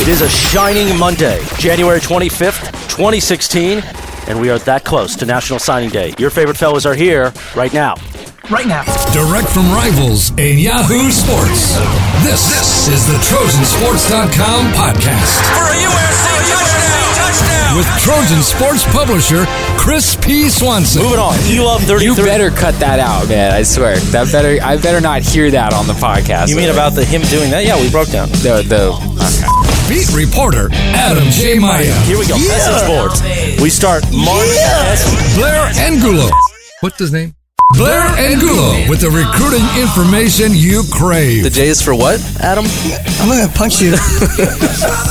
It is a shining Monday, January 25th, 2016, and we are that close to National Signing Day. Your favorite fellows are here right now. Right now. Direct from rivals in Yahoo Sports. This, this is the Trojansports.com podcast. For a USC touchdown! Touchdown! With Trojan Sports publisher Chris P. Swanson. Moving on. You love 33. You better cut that out, man. I swear. That better. I better not hear that on the podcast. You mean about the him doing that? Yeah, we broke down. the the? Okay. Beat reporter Adam J. Maya. Here we go. Message boards. We start Mark Blair Angulo. What's his name? Blair Angulo with the recruiting information you crave. The J is for what, Adam? I'm gonna punch you.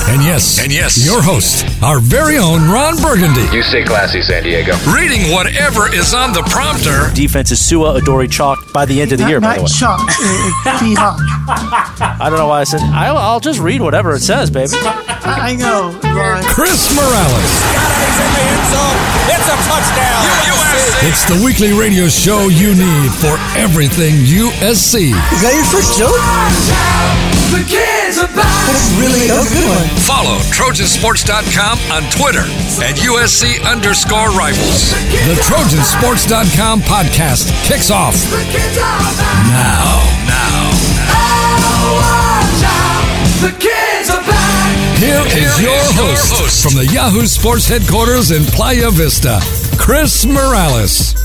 And yes, and yes, your host, our very own Ron Burgundy. You stay classy, San Diego. Reading whatever is on the prompter. defense is Sua Adori chalk by the end of the year, by the way. chalk. Uh, it's T-Hawk. I don't know why I said I'll, I'll just read whatever it says, baby. I I know, Ron. Chris Morales. He's in the end zone. It's a touchdown! USC! It's the weekly radio show you need for everything USC. Is that your first joke? That's really a good one. Follow Trojansports.com on Twitter at USC underscore rivals. The Trojansports.com podcast kicks off now. Now. The kids are back. Here is your host from the Yahoo Sports headquarters in Playa Vista, Chris Morales.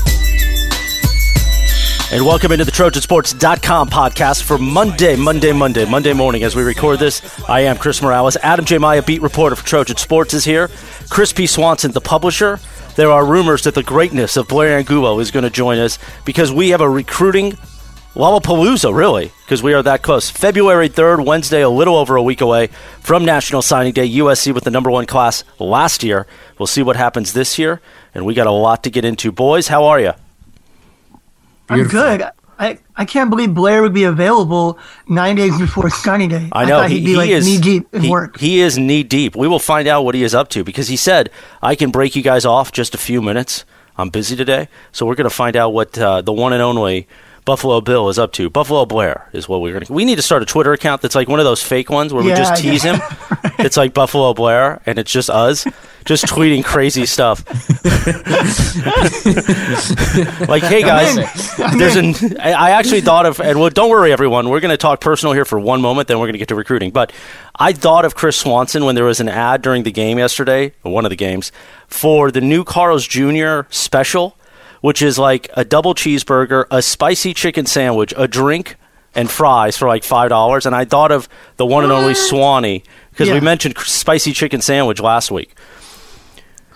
And welcome into the Trojansports.com podcast for Monday, Monday, Monday, Monday morning as we record this. I am Chris Morales. Adam J. Maya, beat reporter for Trojan Sports, is here. Chris P. Swanson, the publisher. There are rumors that the greatness of Blair Angulo is going to join us because we have a recruiting Lollapalooza, really, because we are that close. February 3rd, Wednesday, a little over a week away from National Signing Day. USC with the number one class last year. We'll see what happens this year, and we got a lot to get into. Boys, how are you? I'm good. I, I can't believe Blair would be available nine days before signing day. I know thought he'd be like is knee deep in he, work. He is knee deep. We will find out what he is up to because he said I can break you guys off just a few minutes. I'm busy today, so we're going to find out what uh, the one and only Buffalo Bill is up to. Buffalo Blair is what we're going to. We need to start a Twitter account that's like one of those fake ones where we just tease yeah. him. It's like Buffalo Blair, and it's just us, just tweeting crazy stuff. like, hey guys, there's an. I I actually thought of, and well, don't worry, everyone. We're going to talk personal here for one moment, then we're going to get to recruiting. But I thought of Chris Swanson when there was an ad during the game yesterday, one of the games, for the new Carl's Jr. special, which is like a double cheeseburger, a spicy chicken sandwich, a drink, and fries for like five dollars. And I thought of the one and only Swanee because we mentioned spicy chicken sandwich last week.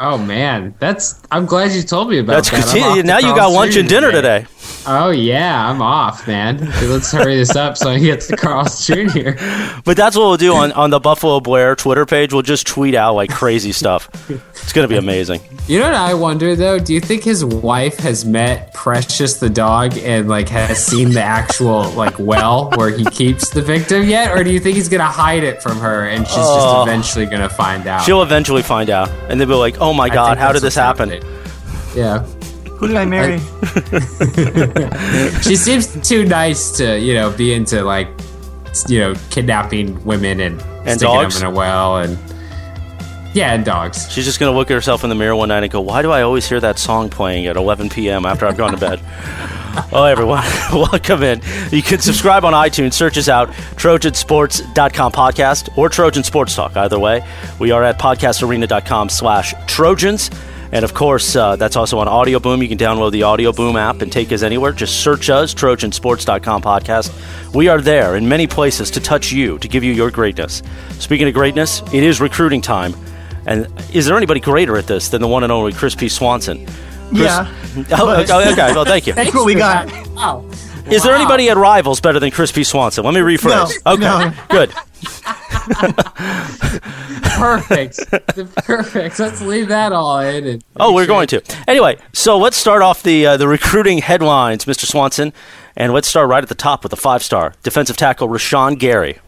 Oh man, that's. I'm glad you told me about That's that. good. I'm off to Now you got lunch and dinner today. Oh yeah, I'm off, man. Let's hurry this up so I can get to Carl's Jr. But that's what we'll do on, on the Buffalo Blair Twitter page. We'll just tweet out like crazy stuff. It's going to be amazing. You know what I wonder though? Do you think his wife has met Precious the dog and like has seen the actual like well where he keeps the victim yet, or do you think he's gonna hide it from her and she's Oh. just eventually gonna find out? She'll eventually find out. And they'll be like, oh Oh my God, how did this happen? happening. Yeah. Who did I marry? she seems too nice to you know be into like you know kidnapping women and, And sticking dogs? them in a well and yeah and dogs She's just going to look at herself in the mirror one night and go, why do I always hear that song playing at 11 p.m. after I've gone to bed? Oh, everyone, welcome in. You can subscribe on iTunes, search us out, trojansports.com podcast or Trojan Sports Talk. Either way, we are at podcastarena.com slash Trojans. And of course, uh, that's also on Audio Boom. You can download the Audio Boom app and take us anywhere. Just search us, trojansports.com podcast. We are there in many places to touch you, to give you your greatness. Speaking of greatness, it is recruiting time. And is there anybody greater at this than the one and only Chris P. Swanson? Chris- yeah. Oh, okay, okay, well, thank you. That's what we got. wow Is there anybody at Rivals better than Chris P. Swanson? Let me rephrase. No, okay, no. good. perfect perfect let's leave that all in and Oh, we're going to. Anyway, so let's start off the uh, the recruiting headlines, Mr. Swanson, and let's start right at the top with a five star defensive tackle Rashan Gary.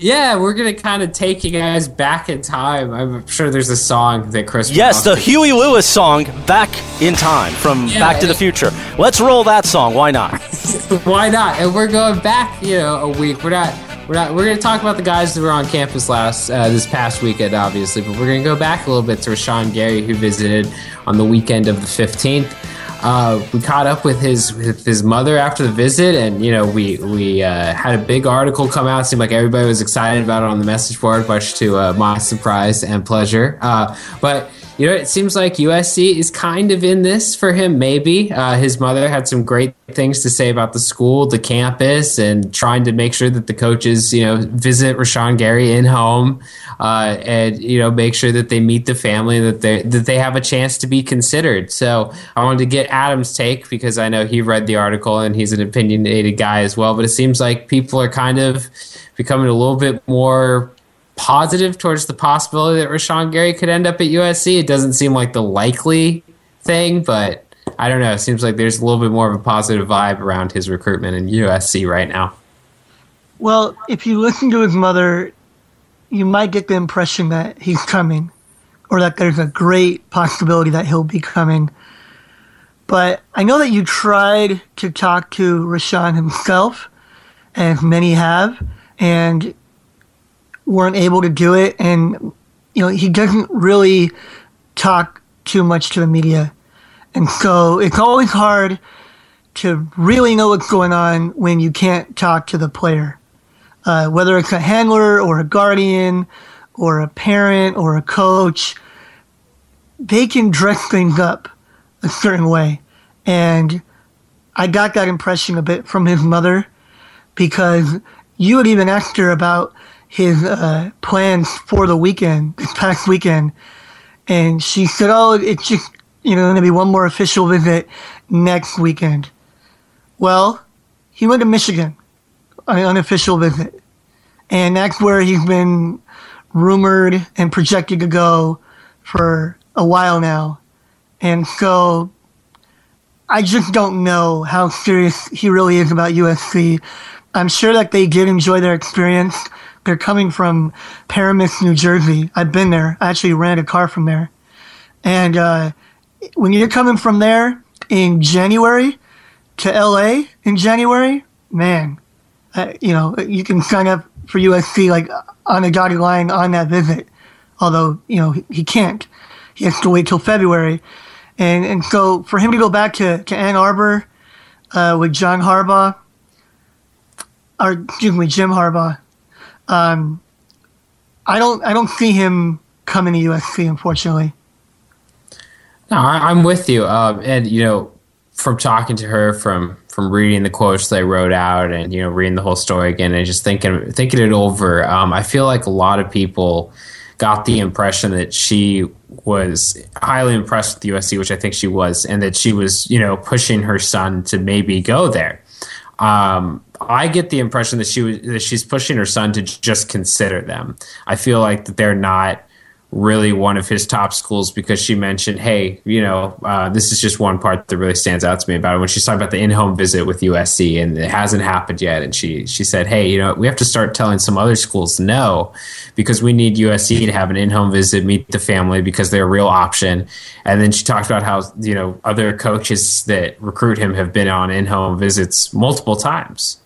Yeah we're gonna kind of take you guys back in time i'm sure there's a song that chris Yes, the Huey Lewis song "Back in Time" from Yeah, Back to the Future. Let's roll that song. Why not? why not and we're going back you know a week we're not we're not. We're going to talk about the guys that were on campus last uh, this past weekend, obviously, but we're going to go back a little bit to Rashan Gary, who visited on the weekend of the fifteenth. Uh, we caught up with his with his mother after the visit, and you know we we uh, had a big article come out. It seemed like everybody was excited about it on the message board, much to uh, my surprise and pleasure. Uh, but you know, it seems like USC is kind of in this for him. Maybe uh, his mother had some great things to say about the school, the campus, and trying to make sure that the coaches, you know, visit Rashan Gary in home, uh, and you know, make sure that they meet the family, that they that they have a chance to be considered. So I wanted to get Adam's take because I know he read the article and he's an opinionated guy as well. But it seems like people are kind of becoming a little bit more positive towards the possibility that Rashan Gary could end up at USC. It doesn't seem like the likely thing, but I don't know. It seems like there's a little bit more of a positive vibe around his recruitment in USC right now. Well, if you listen to his mother, you might get the impression that he's coming or that there's a great possibility that he'll be coming. But I know that you tried to talk to Rashan himself, as many have, and weren't able to do it. And, you know, he doesn't really talk too much to the media. And so it's always hard to really know what's going on when you can't talk to the player. Uh, whether it's a handler or a guardian or a parent or a coach, they can dress things up a certain way. And I got that impression a bit from his mother because you had even asked her about his uh, plans for the weekend, this past weekend, and she said, "Oh, it's just you know going to be one more official visit next weekend." Well, he went to Michigan on an unofficial visit, and that's where he's been rumored and projected to go for a while now, and so. I just don't know how serious he really is about USC. I'm sure that they did enjoy their experience they're coming from Paramus, New Jersey. I've been there. I actually ran a car from there. And uh, when you're coming from there in January to LA in January, man, you know, you can sign up for USC like on a dotted line on that visit. Although, you know, he, he can't. He has to wait till February. And, and so for him to go back to, to Ann Arbor uh, with John Harbaugh, or excuse me, Jim Harbaugh, um, I don't I don't see him coming to USC, unfortunately. No, I, am with you. Um, and you know, from talking to her, from from reading the quotes they wrote out, and you know, reading the whole story again, and just thinking thinking it over, um, I feel like a lot of people got the impression that she was highly impressed with USC, which I think she was, and that she was, you know, pushing her son to maybe go there. Um, I get the impression that she that she's pushing her son to just consider them. I feel like that they're not really one of his top schools because she mentioned, hey, you know, uh, this is just one part that really stands out to me about it when she's talking about the in-home visit with USC and it hasn't happened yet. And she she said, hey, you know, we have to start telling some other schools no because we need USC to have an in-home visit, meet the family because they're a real option. And then she talked about how you know other coaches that recruit him have been on in-home visits multiple times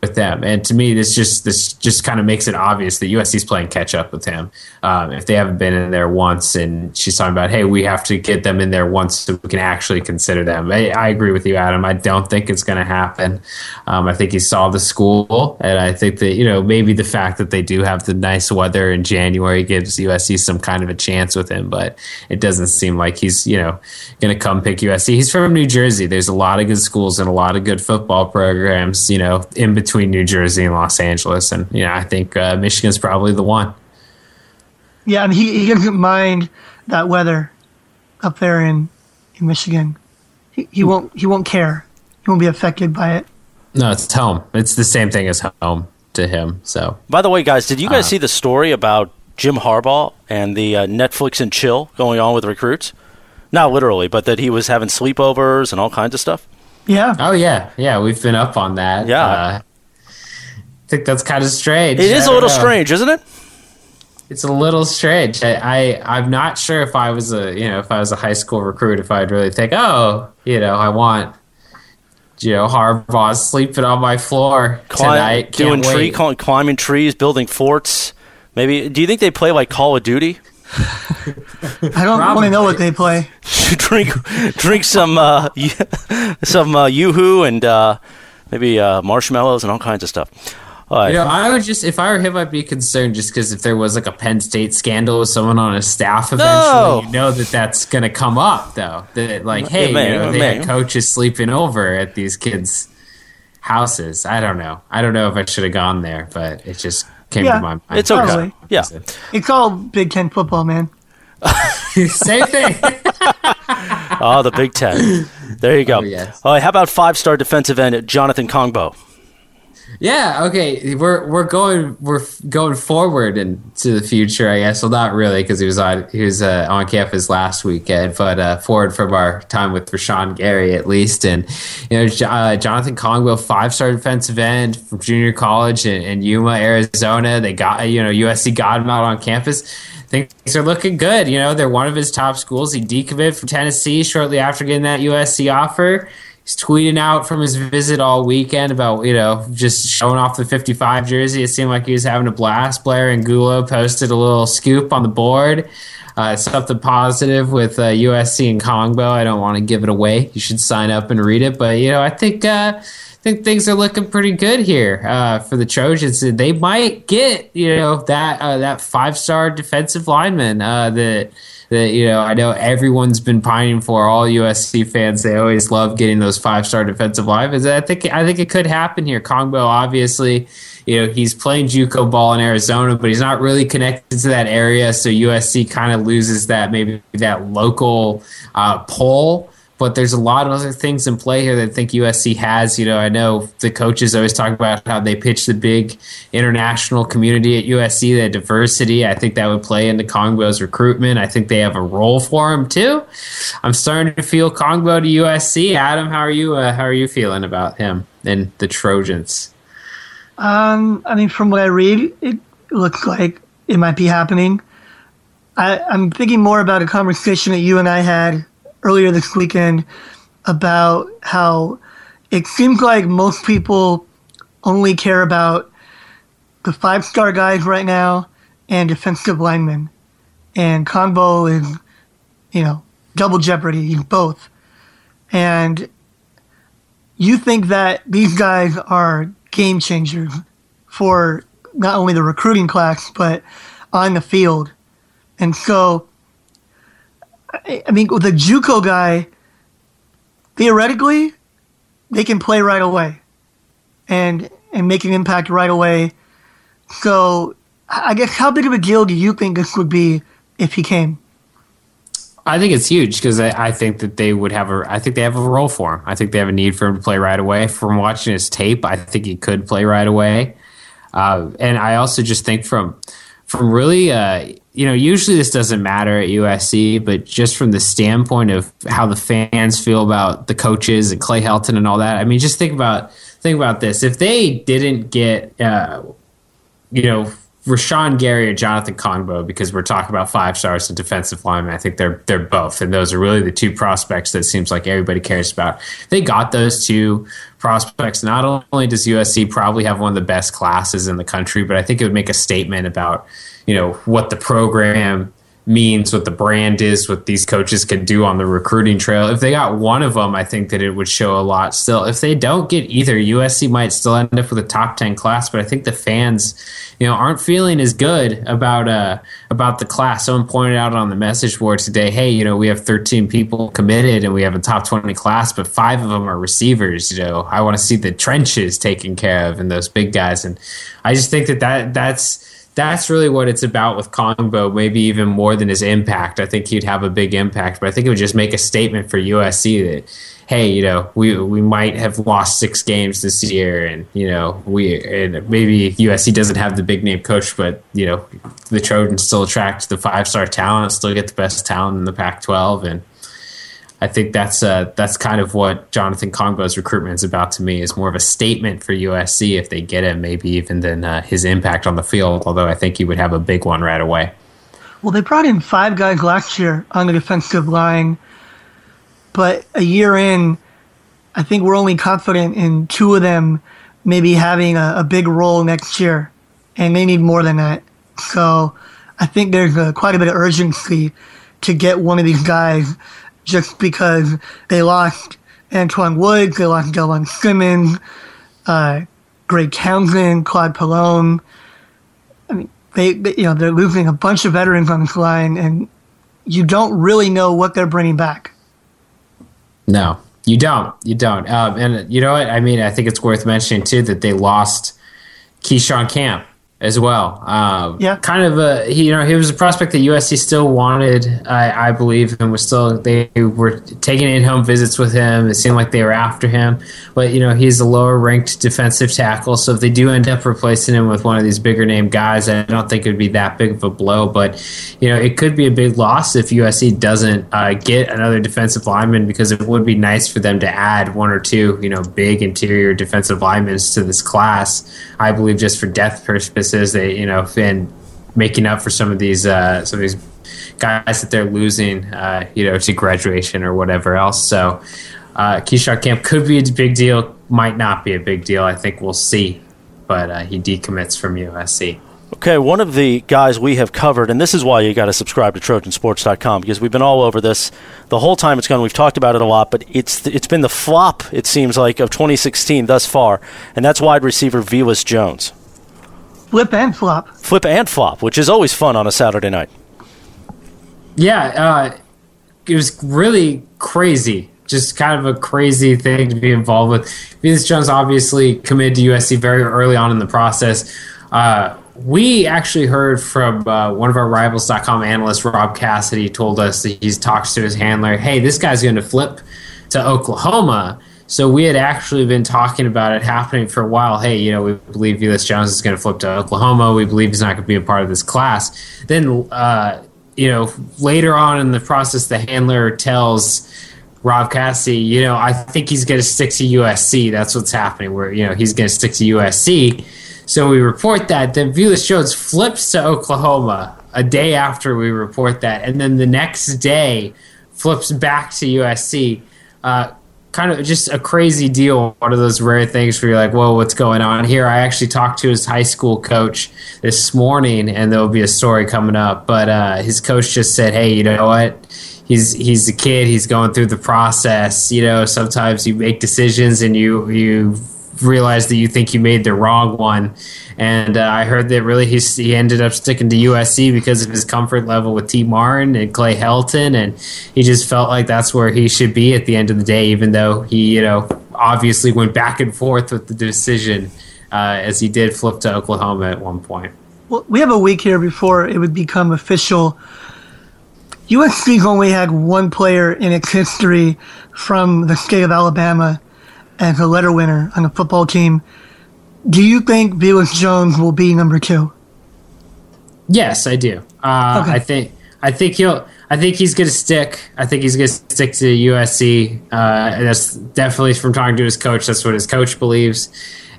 with them. And to me, this just this just kind of makes it obvious that USC's playing catch up with him. Um, if they haven't been in there once, and she's talking about, hey, we have to get them in there once so we can actually consider them. I, I agree with you, Adam. I don't think it's going to happen. Um, I think he saw the school, and I think that you know maybe the fact that they do have the nice weather in January gives USC some kind of a chance with him. But it doesn't seem like he's you know going to come pick USC. He's from New Jersey. There's a lot of good schools and a lot of good football programs. You know, in between between New Jersey and Los Angeles, and you know, I think uh, Michigan's probably the one. Yeah, and he, he doesn't mind that weather up there in in Michigan. He, he won't he won't care. He won't be affected by it. No, it's home. It's the same thing as home to him. So, by the way, guys, did you guys uh, see the story about Jim Harbaugh and the uh, Netflix and chill going on with recruits? Not literally, but that he was having sleepovers and all kinds of stuff. Yeah. Oh yeah, yeah. We've been up on that. Yeah. Uh, think that's kind of strange. It is a little know. strange, isn't it? It's a little strange. I, I am not sure if I was a you know if I was a high school recruit if I'd really think oh you know I want you know, Harbaugh's sleeping on my floor Climb- tonight. Can't doing tree, wait. cl- climbing trees, building forts. Maybe. Do you think they play like Call of Duty? I don't want to know what they play. drink, drink some, uh, some uh, yoo-hoo and uh, maybe uh, marshmallows and all kinds of stuff. All right. You know, I would just, if I were him, I'd be concerned just because if there was like a Penn State scandal with someone on his staff eventually, No. you know that that's going to come up, though. That, like, hey, may, you know, it they may. had coaches sleeping over at these kids' houses. I don't know. I don't know if I should have gone there, but it just came Yeah, to my mind. it's okay. Probably. Yeah. It's all Big Ten football, man. Same thing. Oh, the Big Ten. There you go. Oh, yes. All right. How about five-star defensive end Jonathan Kongbo? Yeah, okay. We're we're going we're going forward into the future, I guess. Well, not really, because he was on he was uh, on campus last weekend, but uh, forward from our time with Rashan Gary, at least. And you know, uh, Jonathan Kongbo, five star defensive end from junior college in, in Yuma, Arizona. They got you know USC got him out on campus. Things are looking good. You know, they're one of his top schools. He decommitted from Tennessee shortly after getting that USC offer. Tweeting out from his visit all weekend about, you know, just showing off the 55 jersey. It seemed like he was having a blast. Blair Angulo posted a little scoop on the board. Uh, something positive with uh, USC and Kongbo. I don't want to give it away. You should sign up and read it. But, you know, I think. Uh, think things are looking pretty good here uh, for the Trojans. They might get you know that uh, that five star defensive lineman uh, that that you know I know everyone's been pining for. All USC fans they always love getting those five star defensive linemen. I think I think it could happen here. Kongbo obviously. You know he's playing JUCO ball in Arizona, but he's not really connected to that area. So USC kind of loses that maybe that local uh, pull but there's a lot of other things in play here that I think USC has. You know, I know the coaches always talk about how they pitch the big international community at USC, that diversity. I think that would play into Kongbo's recruitment. I think they have a role for him too. I'm starting to feel Kongbo to USC. Adam, how are you? Uh, how are you feeling about him and the Trojans? Um, I mean, from what I read, it looks like it might be happening. I, I'm thinking more about a conversation that you and I had earlier this weekend about how it seems like most people only care about the five star guys right now and defensive linemen. And Kongbo is, you know, double jeopardy, he's both. And you think that these guys are game changers for not only the recruiting class, but on the field. And so, I mean, a JUCO guy, theoretically, they can play right away, and and make an impact right away. So, I guess how big of a deal do you think this would be if he came? I think it's huge because I, I think that they would have a. I think they have a role for him. I think they have a need for him to play right away. From watching his tape, I think he could play right away. Uh, and I also just think from from really, uh, you know, usually this doesn't matter at USC, but just from the standpoint of how the fans feel about the coaches and Clay Helton and all that. I mean, just think about think about this. If they didn't get, uh, you know, Rashan Gary or Jonathan Kongbo, because we're talking about five stars and defensive linemen. I think they're they're both, and those are really the two prospects that seems like everybody cares about. They got those two prospects. Not only does USC probably have one of the best classes in the country, but I think it would make a statement about you know what the program means, what the brand is, what these coaches can do on the recruiting trail. If they got one of them, I think that it would show a lot still. If they don't get either, USC might still end up with a top 10 class, but I think the fans, you know, aren't feeling as good about uh about the class. Someone pointed out on the message board today, hey, you know, we have 13 people committed and we have a top 20 class, but five of them are receivers, you know. I want to see the trenches taken care of and those big guys and I just think that, that that's that's really what it's about with Kongbo, maybe even more than his impact. I think he'd have a big impact, but I think it would just make a statement for USC that, hey, you know, we we might have lost six games this year, and you know, we and maybe USC doesn't have the big name coach, but you know, the Trojans still attract the five star talent, still get the best talent in the Pac-12, and I think that's uh, that's kind of what Jonathan Kongbo's recruitment is about to me. Is more of a statement for USC if they get him, maybe even than uh, his impact on the field. Although I think he would have a big one right away. Well, they brought in five guys last year on the defensive line, but a year in, I think we're only confident in two of them maybe having a, a big role next year, and they need more than that. So I think there's a, quite a bit of urgency to get one of these guys just because they lost Antwaun Woods, they lost Delvon Simmons, uh, Greg Townsend, Claude Pelon. I mean, they, they, you know they're losing a bunch of veterans on this line, and you don't really know what they're bringing back. No, you don't. You don't. Um, and you know what? I mean, I think it's worth mentioning too that they lost Keyshawn Camp as well. Um, yeah, kind of a he, you know he was a prospect that USC still wanted, I, I believe, and was still they were taking in home visits with him. It seemed like they were after him, but you know he's a lower ranked defensive tackle, so if they do end up replacing him with one of these bigger name guys, I don't think it would be that big of a blow. But you know it could be a big loss if USC doesn't uh, get another defensive lineman because it would be nice for them to add one or two you know big interior defensive linemen to this class. I believe just for depth purposes is they you know and making up for some of these uh, some of these guys that they're losing uh, you know to graduation or whatever else. So uh, Keyshawn Camp could be a big deal, might not be a big deal. I think we'll see, but uh, he decommits from USC. Okay, one of the guys we have covered, and this is why you got to subscribe to TrojanSports.com because we've been all over this the whole time it's gone. We've talked about it a lot, but it's it's been the flop it seems like of 2016 thus far, and that's wide receiver Velus Jones. Flip and flop. Flip and flop, which is always fun on a Saturday night. Yeah, uh, it was really crazy. Just kind of a crazy thing to be involved with. Velus Jones obviously committed to USC very early on in the process. Uh, we actually heard from uh, one of our rivals.com analysts, Rob Cassidy, told us that he's talked to his handler, hey, this guy's going to flip to Oklahoma. So we had actually been talking about it happening for a while. Hey, you know, we believe Velus Jones is going to flip to Oklahoma. We believe he's not going to be a part of this class. Then, uh, you know, later on in the process, the handler tells Rob Cassidy, you know, I think he's going to stick to USC. That's what's happening. Where you know he's going to stick to USC. So we report that. Then Velus Jones flips to Oklahoma a day after we report that, and then the next day flips back to USC. Uh, kind of just a crazy deal. One of those rare things where you're like, "Whoa, what's going on here?" I actually talked to his high school coach this morning, and there will be a story coming up. But uh, his coach just said, "Hey, you know what? He's he's a kid. He's going through the process. You know, sometimes you make decisions and you you." Realize that you think you made the wrong one. And uh, I heard that really he, he ended up sticking to USC because of his comfort level with Tee Martin and Clay Helton. And he just felt like that's where he should be at the end of the day, even though he, you know, obviously went back and forth with the decision uh, as he did flip to Oklahoma at one point. Well, we have a week here before it would become official. USC's only had one player in its history from the state of Alabama as a letter winner on a football team. Do you think Velus Jones will be number two? Yes, I do. Uh, okay. I think I think he'll. I think he's going to stick. I think he's going to stick to USC. Uh, that's definitely from talking to his coach. That's what his coach believes,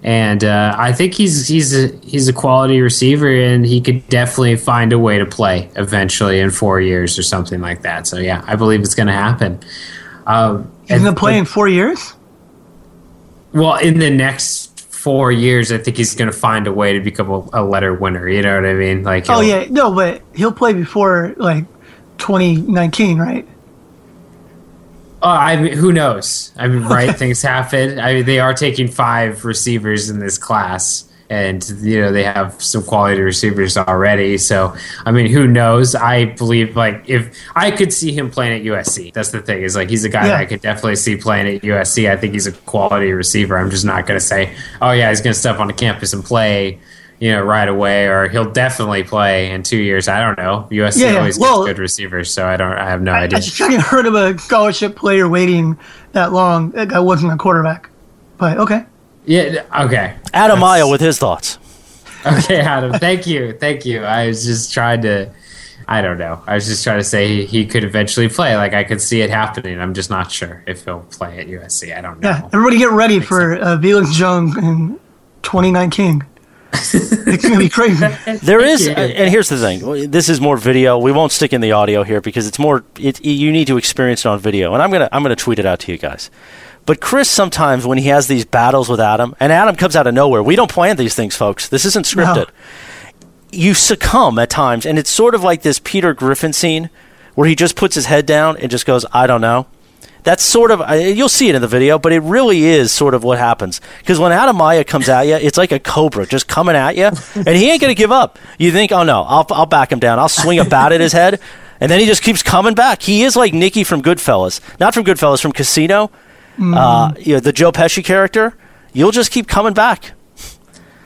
and uh, I think he's he's a he's a quality receiver, and he could definitely find a way to play eventually in four years or something like that. So yeah, I believe it's going to happen. Um, he's going to play in four years. Well, in the next four years, I think he's going to find a way to become a, a, letter winner. You know what I mean? Like, oh yeah, no, but he'll play before like 2019, right? Oh, I mean, who knows? I mean, right? Things happen. I mean, they are taking five receivers in this class and you know they have some quality receivers already. So I mean, who knows? I believe like if I could see him playing at USC. That's the thing is like he's a guy yeah. that I could definitely see playing at USC. I think he's a quality receiver. I'm just not going to say, oh yeah, he's going to step on the campus and play. You know, right away, or he'll definitely play in two years. I don't know. USC yeah, always well, gets good receivers, so I don't. I have no I, idea. I just haven't heard of a scholarship player waiting that long. That guy wasn't a quarterback, but okay. Yeah. Okay. Adam Maya with his thoughts. Okay, Adam. Thank you. Thank you. I was just trying to. I don't know. I was just trying to say he could eventually play. Like I could see it happening. I'm just not sure if he'll play at USC. I don't know. Yeah, everybody get ready for uh, Velus Jones in 2019. it's gonna be crazy. There is, and here's the thing. This is more video. We won't stick in the audio here because it's more. It, you need to experience it on video, and I'm gonna I'm gonna tweet it out to you guys. But Chris sometimes when he has these battles with Adam, and Adam comes out of nowhere. We don't plan these things, folks. This isn't scripted. You succumb at times, and it's sort of like this Peter Griffin scene where he just puts his head down and just goes, "I don't know." That's sort of you'll see it in the video, but it really is sort of what happens because when Adam Maya comes at you, it's like a cobra just coming at you, and he ain't gonna give up. You think, "Oh no, I'll I'll back him down. I'll swing a bat at his head." And then he just keeps coming back. He is like Nicky from Goodfellas, not from Goodfellas, from Casino. Uh, you know, the Joe Pesci character. You'll just keep coming back.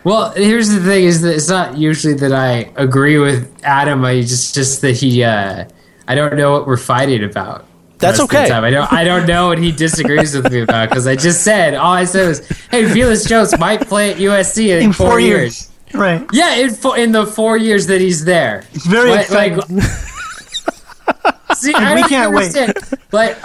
Well, here's the thing: is that it's not usually that I agree with Adam. I just just that he, uh, I don't know what we're fighting about. That's most of the okay. I don't. I don't know what he disagrees with me about because I just said all I said was, "Hey, Velus Jones might play at USC in, in four, four years. years. Right. Yeah, in four, in the four years that he's there. It's very Like- exciting. like- See, I we don't can't wait. understand. Like,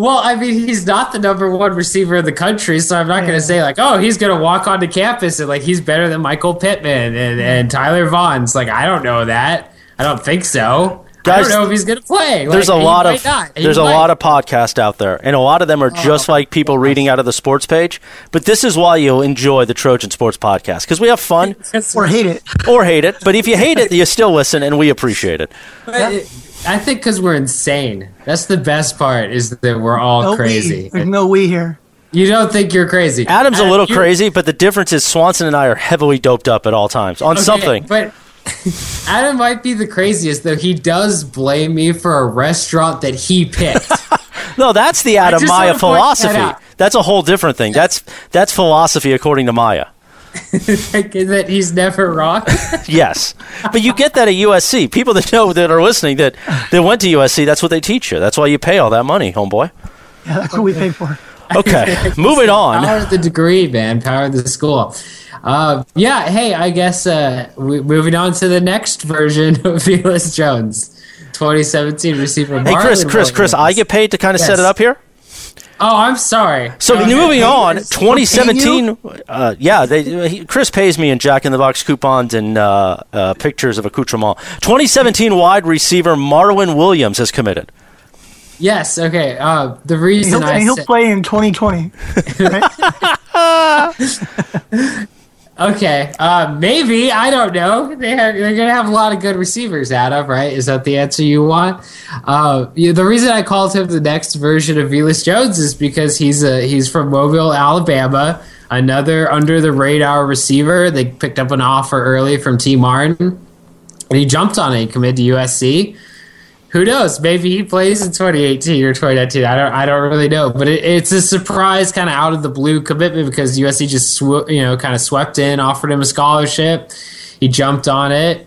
well, I mean, he's not the number one receiver in the country, so I'm not going to say like, oh, he's going to walk onto campus and like he's better than Michael Pittman and, and Tyler Vaughns. Like, I don't know that. I don't think so. I don't know if he's going to play. There's Like, a lot of not. He there's a lot of podcasts out there, and a lot of them are oh. just Oh, like people reading out of the sports page. But this is why you'll enjoy the Trojan Sports Podcast because we have fun Or hate it. or hate it. But if you hate it, you still listen, and we appreciate it. But it- I think because we're insane. That's the best part is that we're all No crazy. we. There's no we here. You don't think you're crazy. Adam's a Uh, little crazy, but the difference is Swanson and I are heavily doped up at all times on Okay, something. But Adam might be the craziest, though. He does blame me for a restaurant that he picked. No, that's the Adam Maya wanna that philosophy. That's a whole different thing. That's that's philosophy according to Maya. Like, that he's never wrong. Yes, but you get that at USC. People that know that are listening that that went to USC, that's what they teach you. That's why you pay all that money, homeboy. Yeah, that's what we pay for. Okay, moving on. Power of the degree, man. Power of the school. Uh, yeah. Hey, I guess uh, we, moving on to the next version of Velus Jones, 2017 receiver. Hey, Chris, Marlon Chris, Chris, I get paid to kind of set it up here. Oh, I'm sorry. So Go ahead. moving on, 2017. Uh, yeah, they, he, Chris pays me in Jack in the Box coupons and uh, uh, pictures of accoutrement. 2017 wide receiver Marlon Williams has committed. Yes. Okay. Uh, the reason He'll, I he'll said- play in 2020. Okay, uh, maybe I don't know. They have, they're gonna have a lot of good receivers out of right. Is that the answer you want? Uh, the reason I called him the next version of Velus Jones is because he's a he's from Mobile, Alabama. Another under the radar receiver. They picked up an offer early from Tee Martin, and he jumped on it. He committed to USC. Who knows? Maybe he plays in 2018 or 2019. I don't. I don't really know. But it, it's a surprise, kind of out of the blue commitment because USC just sw- you know kind of swept in, offered him a scholarship. He jumped on it.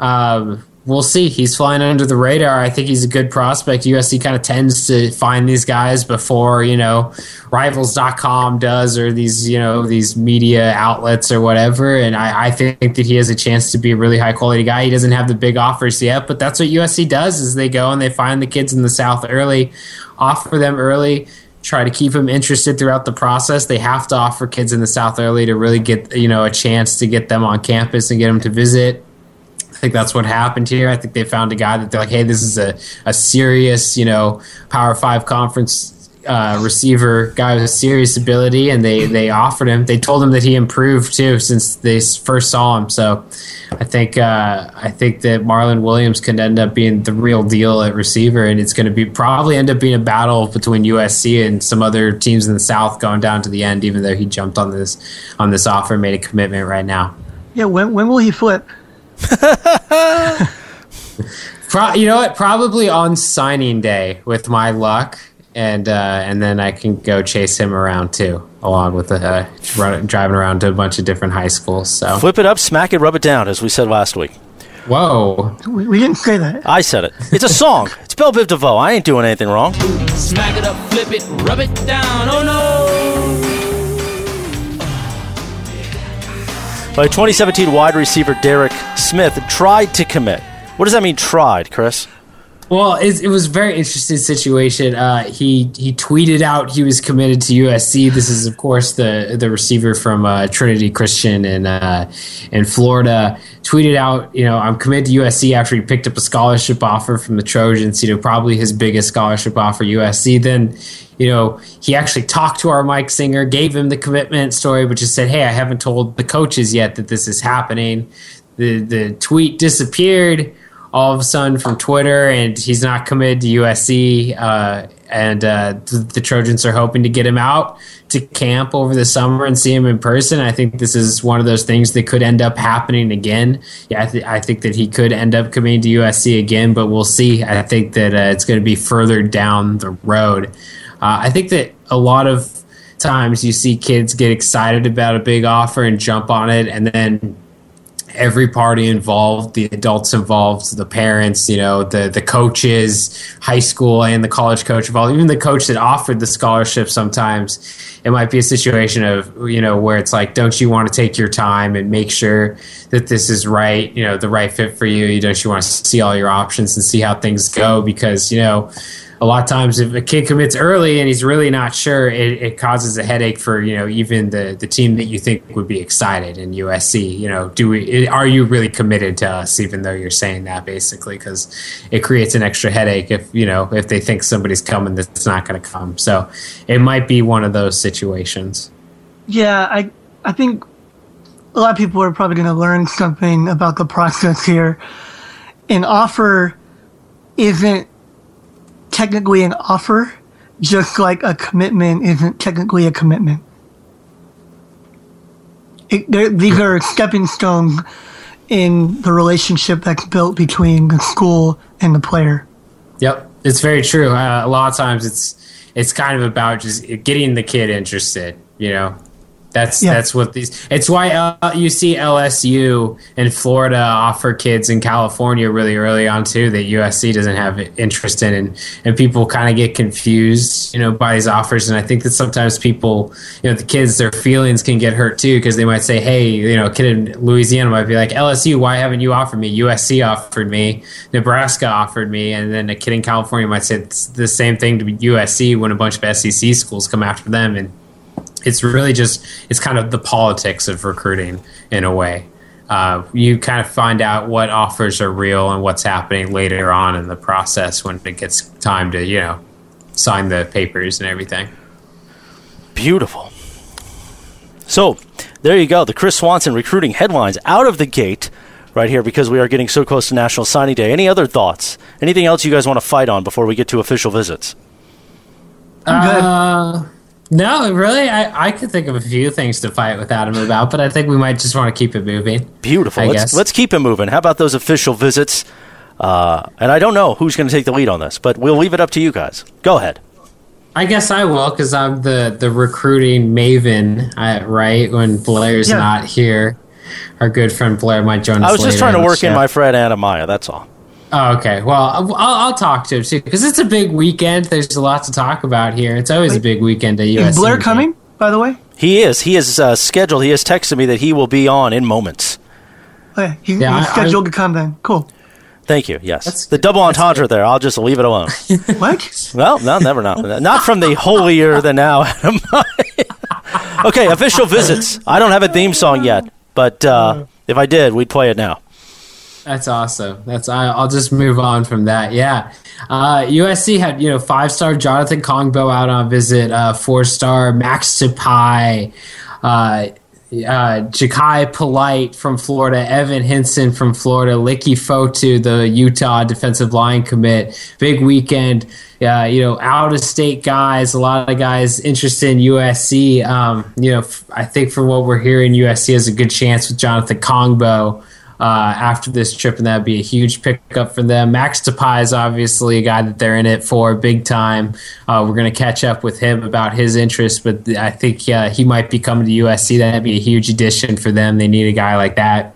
Um, we'll see. He's flying under the radar. I think he's a good prospect. USC kind of tends to find these guys before you know Rivals.com does or these you know these media outlets or whatever. And I, I think that he has a chance to be a really high quality guy. He doesn't have the big offers yet, but that's what USC does: is they go and they find the kids in the South early, offer them early. Try to keep them interested throughout the process. They have to offer kids in the South early to really get you know a chance to get them on campus and get them to visit. I think that's what happened here. I think they found a guy that they're like, hey, this is a, a serious, you know, Power Five conference uh, receiver guy with serious ability, and they they offered him. They told him that he improved too since they first saw him. So I think uh, I think that Marlon Williams can end up being the real deal at receiver, and it's going to be probably end up being a battle between USC and some other teams in the South going down to the end. Even though he jumped on this on this offer, and made a commitment right now. Yeah, when, when will he flip? Pro- you know what? Probably on signing day with my luck, and uh, and then I can go chase him around too, along with the uh, run, driving around to a bunch of different high schools. So Flip it up, smack it, rub it down, as we said last week. whoa, We, we didn't say that. I said it. It's a song. it's Bell Biv DeVoe. I ain't doing anything wrong. Smack it up, flip it, rub it down. Oh no! By 2017 wide receiver Derek Smith tried to commit. What does that mean, tried, Chris? Well, it, it was a very interesting situation. Uh, he he tweeted out he was committed to USC. This is, of course, the the receiver from uh, Trinity Christian in uh, in Florida. Tweeted out, you know, I'm committed to USC after he picked up a scholarship offer from the Trojans. You know, probably his biggest scholarship offer, USC. Then, you know, he actually talked to our Mike Singer, gave him the commitment story, but just said, "Hey, I haven't told the coaches yet that this is happening." The the tweet disappeared all of a sudden from Twitter, and he's not committed to USC. Uh, and uh, the, Trojans are hoping to get him out to camp over the summer and see him in person. I think this is one of those things that could end up happening again. Yeah, I, th- I think that he could end up coming to USC again, but we'll see. I think that uh, it's going to be further down the road. Uh, I think that a lot of times you see kids get excited about a big offer and jump on it, and then every party involved, the adults involved, the parents, you know, the the coaches, high school and the college coach involved, even the coach that offered the scholarship sometimes it might be a situation of, you know, where it's like, don't you want to take your time and make sure that this is right, you know, the right fit for you? You don't you want to see all your options and see how things go because, you know, a lot of times if a kid commits early and he's really not sure, it, it, causes a headache for you know even the the team that you think would be excited in USC. You know, do we are you really committed to us even though you're saying that basically because it creates an extra headache if you know if they think somebody's coming that's not going to come. So it might be one of those situations. Yeah, I I think a lot of people are probably going to learn something about the process here. An offer isn't technically an offer, just like a commitment isn't technically a commitment. It, these are stepping stones in the relationship that's built between the school and the player. Yep, it's very true. Uh, a lot of times, it's it's kind of about just getting the kid interested. You know, that's yeah. that's what these. It's why uh, you see LSU and Florida offer kids in California really early on too that USC doesn't have interest in, and and people kind of get confused, you know, by these offers. And I think that sometimes people, you know, the kids, their feelings can get hurt too because they might say, hey, you know, a kid in Louisiana might be like, LSU, why haven't you offered me? USC offered me, Nebraska offered me, and then a kid in California might say it's the same thing to USC when a bunch of SEC schools come after them and it's really just it's kind of the politics of recruiting in a way. Uh, you kind of find out what offers are real and what's happening later on in the process when it gets time to you know sign the papers and everything. Beautiful. So there you go. The Chris Swanson recruiting headlines out of the gate right here because we are getting so close to National Signing Day. Any other thoughts? Anything else you guys want to fight on before we get to official visits? I'm Uh, no, really, I, I could think of a few things to fight with Adam about, but I think we might just want to keep it moving. Beautiful. I let's, guess. let's keep it moving. How about those official visits? Uh, and I don't know who's going to take the lead on this, but we'll leave it up to you guys. Go ahead. I guess I will because I'm the, the recruiting maven, right? When Blair's yeah. not here, our good friend Blair might join us. I was just trying to work in my friend Anamaya. That's all. Oh, okay. Well, I'll, I'll talk to him too because it's a big weekend. There's a lot to talk about here. It's always Wait, a big weekend at USC. Is Blair coming? By the way, he is. He is uh, scheduled. He has texted me that he will be on in moments. Okay, he, yeah, he's scheduled I, to come then. Cool. Thank you. Yes, the double entendre there. I'll just leave it alone. what? Well, no, never not. Not from the holier than now. okay, official visits. I don't have a theme song yet, but uh, if I did, we'd play it now. That's awesome. That's I, will just move on from that. Yeah, uh, USC had you know five star Jonathan Kongbo out on visit, uh, four star Max Tupai, uh, uh, Jachai Polite from Florida, Evan Hinson from Florida, Leki Fotu, the Utah defensive line commit. Big weekend. Uh, you know, out of state guys, a lot of guys interested in USC. Um, you know, I think from what we're hearing, USC has a good chance with Jonathan Kongbo uh, after this trip, and that'd be a huge pickup for them. Max Tupai is obviously a guy that they're in it for big time. Uh, we're going to catch up with him about his interest, but I think uh, he might be coming to USC. That'd be a huge addition for them. They need a guy like that.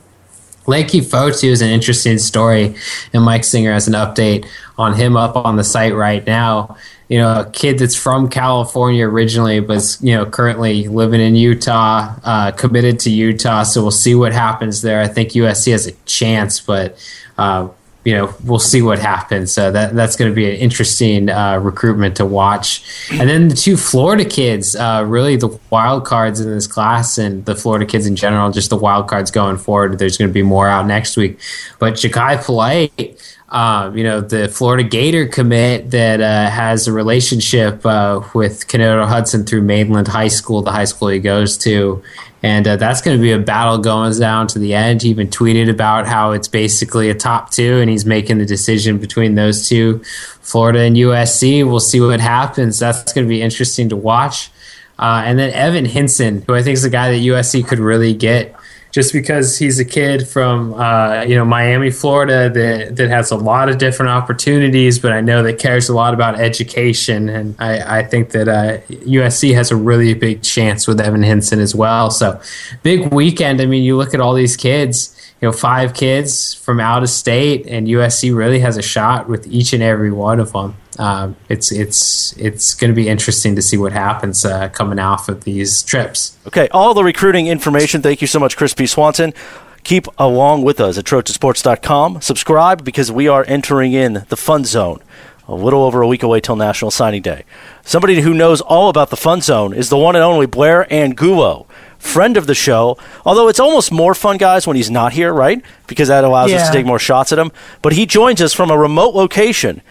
Leki Fotu is an interesting story, and Mike Singer has an update on him up on the site right now you know, a kid that's from California originally, but you know, currently living in Utah, uh, committed to Utah. So we'll see what happens there. I think USC has a chance, but uh, you know, we'll see what happens. So that that's going to be an interesting uh, recruitment to watch. And then the two Florida kids, uh, really the wild cards in this class, and the Florida kids in general, just the wild cards going forward. There's going to be more out next week. But Jachai Polite, um, you know, the Florida Gator commit that uh, has a relationship uh, with Canado Hudson through Mainland High School, the high school he goes to. And uh, that's going to be a battle going down to the end. He even tweeted about how it's basically a top two, and he's making the decision between those two, Florida and USC. We'll see what happens. That's going to be interesting to watch. Uh, and then Evan Hinson, who I think is a guy that USC could really get just because he's a kid from uh, you know Miami, Florida, that that has a lot of different opportunities, but I know that cares a lot about education, and I, I think that uh, USC has a really big chance with Evan Henson as well. So big weekend. I mean, you look at all these kids. You know, five kids from out of state, and USC really has a shot with each and every one of them um, it's it's it's going to be interesting to see what happens uh, coming off of these trips. Okay, all the recruiting information. Thank you so much, Chris P. Swanson. Keep along with us at TrojanSports.com. Subscribe because we are entering in the fun zone a little over a week away till National Signing Day. Somebody who knows all about the fun zone is the one and only Blair Angulo, friend of the show. Although it's almost more fun, guys, when he's not here, right? Because that allows us to take more shots at him. But he joins us from a remote location.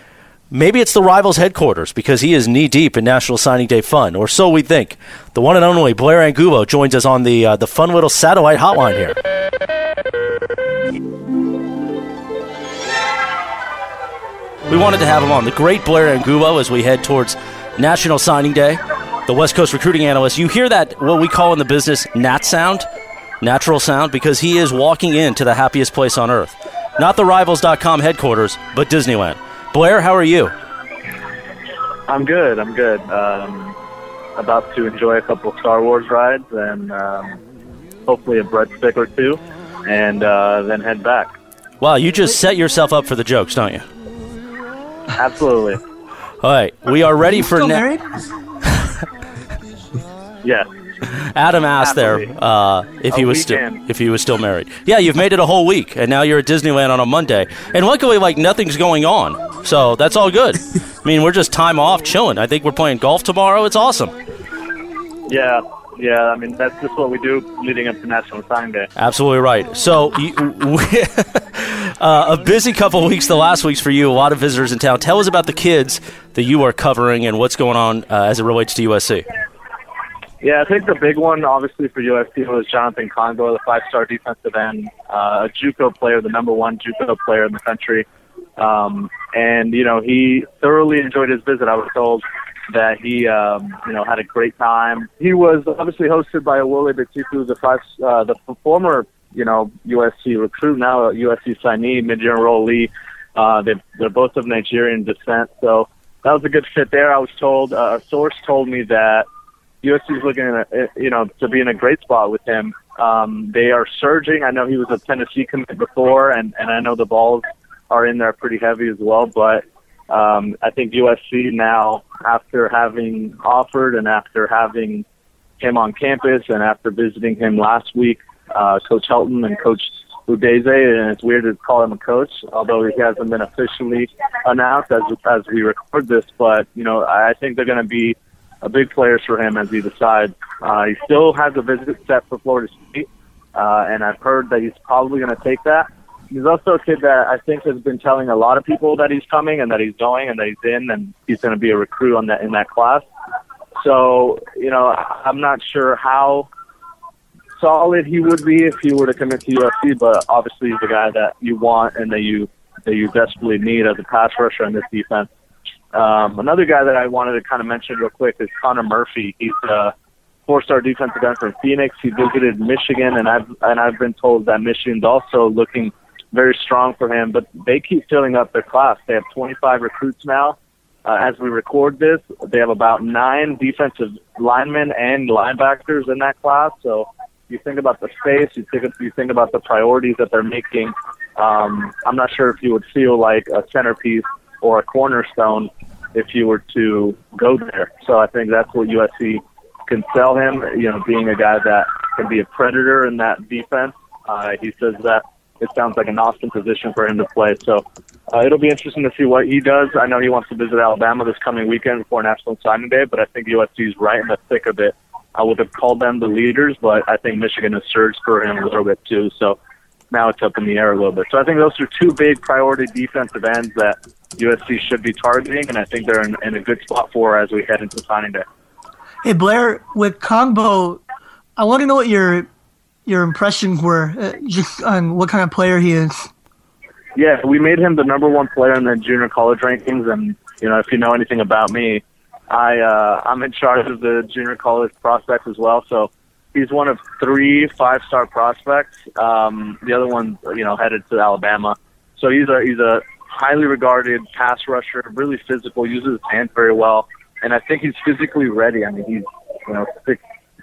Maybe it's the rivals' headquarters because he is knee deep in National Signing Day fun, or so we think. The one and only Blair Angulo joins us on the uh, the fun little satellite hotline here. We wanted to have him on. The great Blair Angulo as we head towards National Signing Day. The West Coast recruiting analyst. You hear that, what we call in the business, nat sound? Natural sound, because he is walking into the happiest place on earth. Not the rivals.com headquarters, but Disneyland. Blair, how are you? I'm good. I'm good. Um, about to enjoy a couple Star Wars rides and um, hopefully a breadstick or two, and uh, then head back. Wow, you just set yourself up for the jokes, don't you? Absolutely. All right, we are ready for Still na- married? Yes. Adam asked there uh, if he was still if he was still married. Yeah, you've made it a whole week, and now you're at Disneyland on a Monday, and luckily, like nothing's going on, so that's all good. I mean, we're just time off, chilling. I think we're playing golf tomorrow. It's awesome. Yeah. Yeah. I mean, that's just what we do leading up to National Signing Day. Absolutely right. So, you, we, uh, a busy couple weeks the last weeks for you. A lot of visitors in town. Tell us about the kids that you are covering and what's going on uh, as it relates to USC. Yeah, I think the big one, obviously, for USC was Jonathan Kongbo, the five-star defensive end, uh, a JUCO player, the number one JUCO player in the country. Um, and you know, he thoroughly enjoyed his visit. I was told that he, um, you know, had a great time. He was obviously hosted by Wole Betiku, the five, uh, the former, you know, USC recruit, now USC signee, mid-year enrollee. Uh, they, they're both of Nigerian descent, so that was a good fit there. I was told, uh, a source told me that USC is looking, at, uh, you know, to be in a great spot with him. Um, they are surging. I know he was a Tennessee commit before, and and I know the Vols are in there pretty heavy as well. But um, I think USC now, after having offered and after having him on campus and after visiting him last week, uh, Coach Helton and Coach Udeze, and it's weird to call him a coach, although he hasn't been officially announced as as we record this. But you know, I think they're going to be a big players for him as he decides. Uh, he still has a visit set for Florida State, uh, and I've heard that he's probably going to take that. He's also a kid that I think has been telling a lot of people that he's coming and that he's going and that he's in and he's going to be a recruit on that in that class. So you know, I'm not sure how solid he would be if he were to commit to USC, but obviously he's the guy that you want and that you that you desperately need as a pass rusher in this defense. Um, another guy that I wanted to kind of mention real quick is Connor Murphy. He's a four-star defensive end from Phoenix. He visited Michigan, and I've and I've been told that Michigan's also looking very strong for him. But they keep filling up their class. They have 25 recruits now. Uh, as we record this, they have about nine defensive linemen and linebackers in that class. So you think about the space, you think you think about the priorities that they're making. Um, I'm not sure if you would feel like a centerpiece or a cornerstone if you were to go there. So I think that's what USC can sell him. You know, being a guy that can be a predator in that defense. Uh, he says that it sounds like an awesome position for him to play. So uh, it'll be interesting to see what he does. I know he wants to visit Alabama this coming weekend before National Signing Day, but I think USC is right in the thick of it. I would have called them the leaders, but I think Michigan has surged for him a little bit too. So now it's up in the air a little bit. So I think those are two big priority defensive ends that USC should be targeting, and I think they're in, in a good spot for as we head into signing day. Hey Blair, with Kongbo, I want to know what your your impressions were, uh, just on what kind of player he is. Yeah, we made him the number one player in the junior college rankings, and you know if you know anything about me, I uh, I'm in charge of the junior college prospects as well. So he's one of three five star prospects. Um, the other one, you know, headed to Alabama. So he's a he's a highly regarded pass rusher, really physical, uses his hands very well, and I think he's physically ready. I mean, he's you know six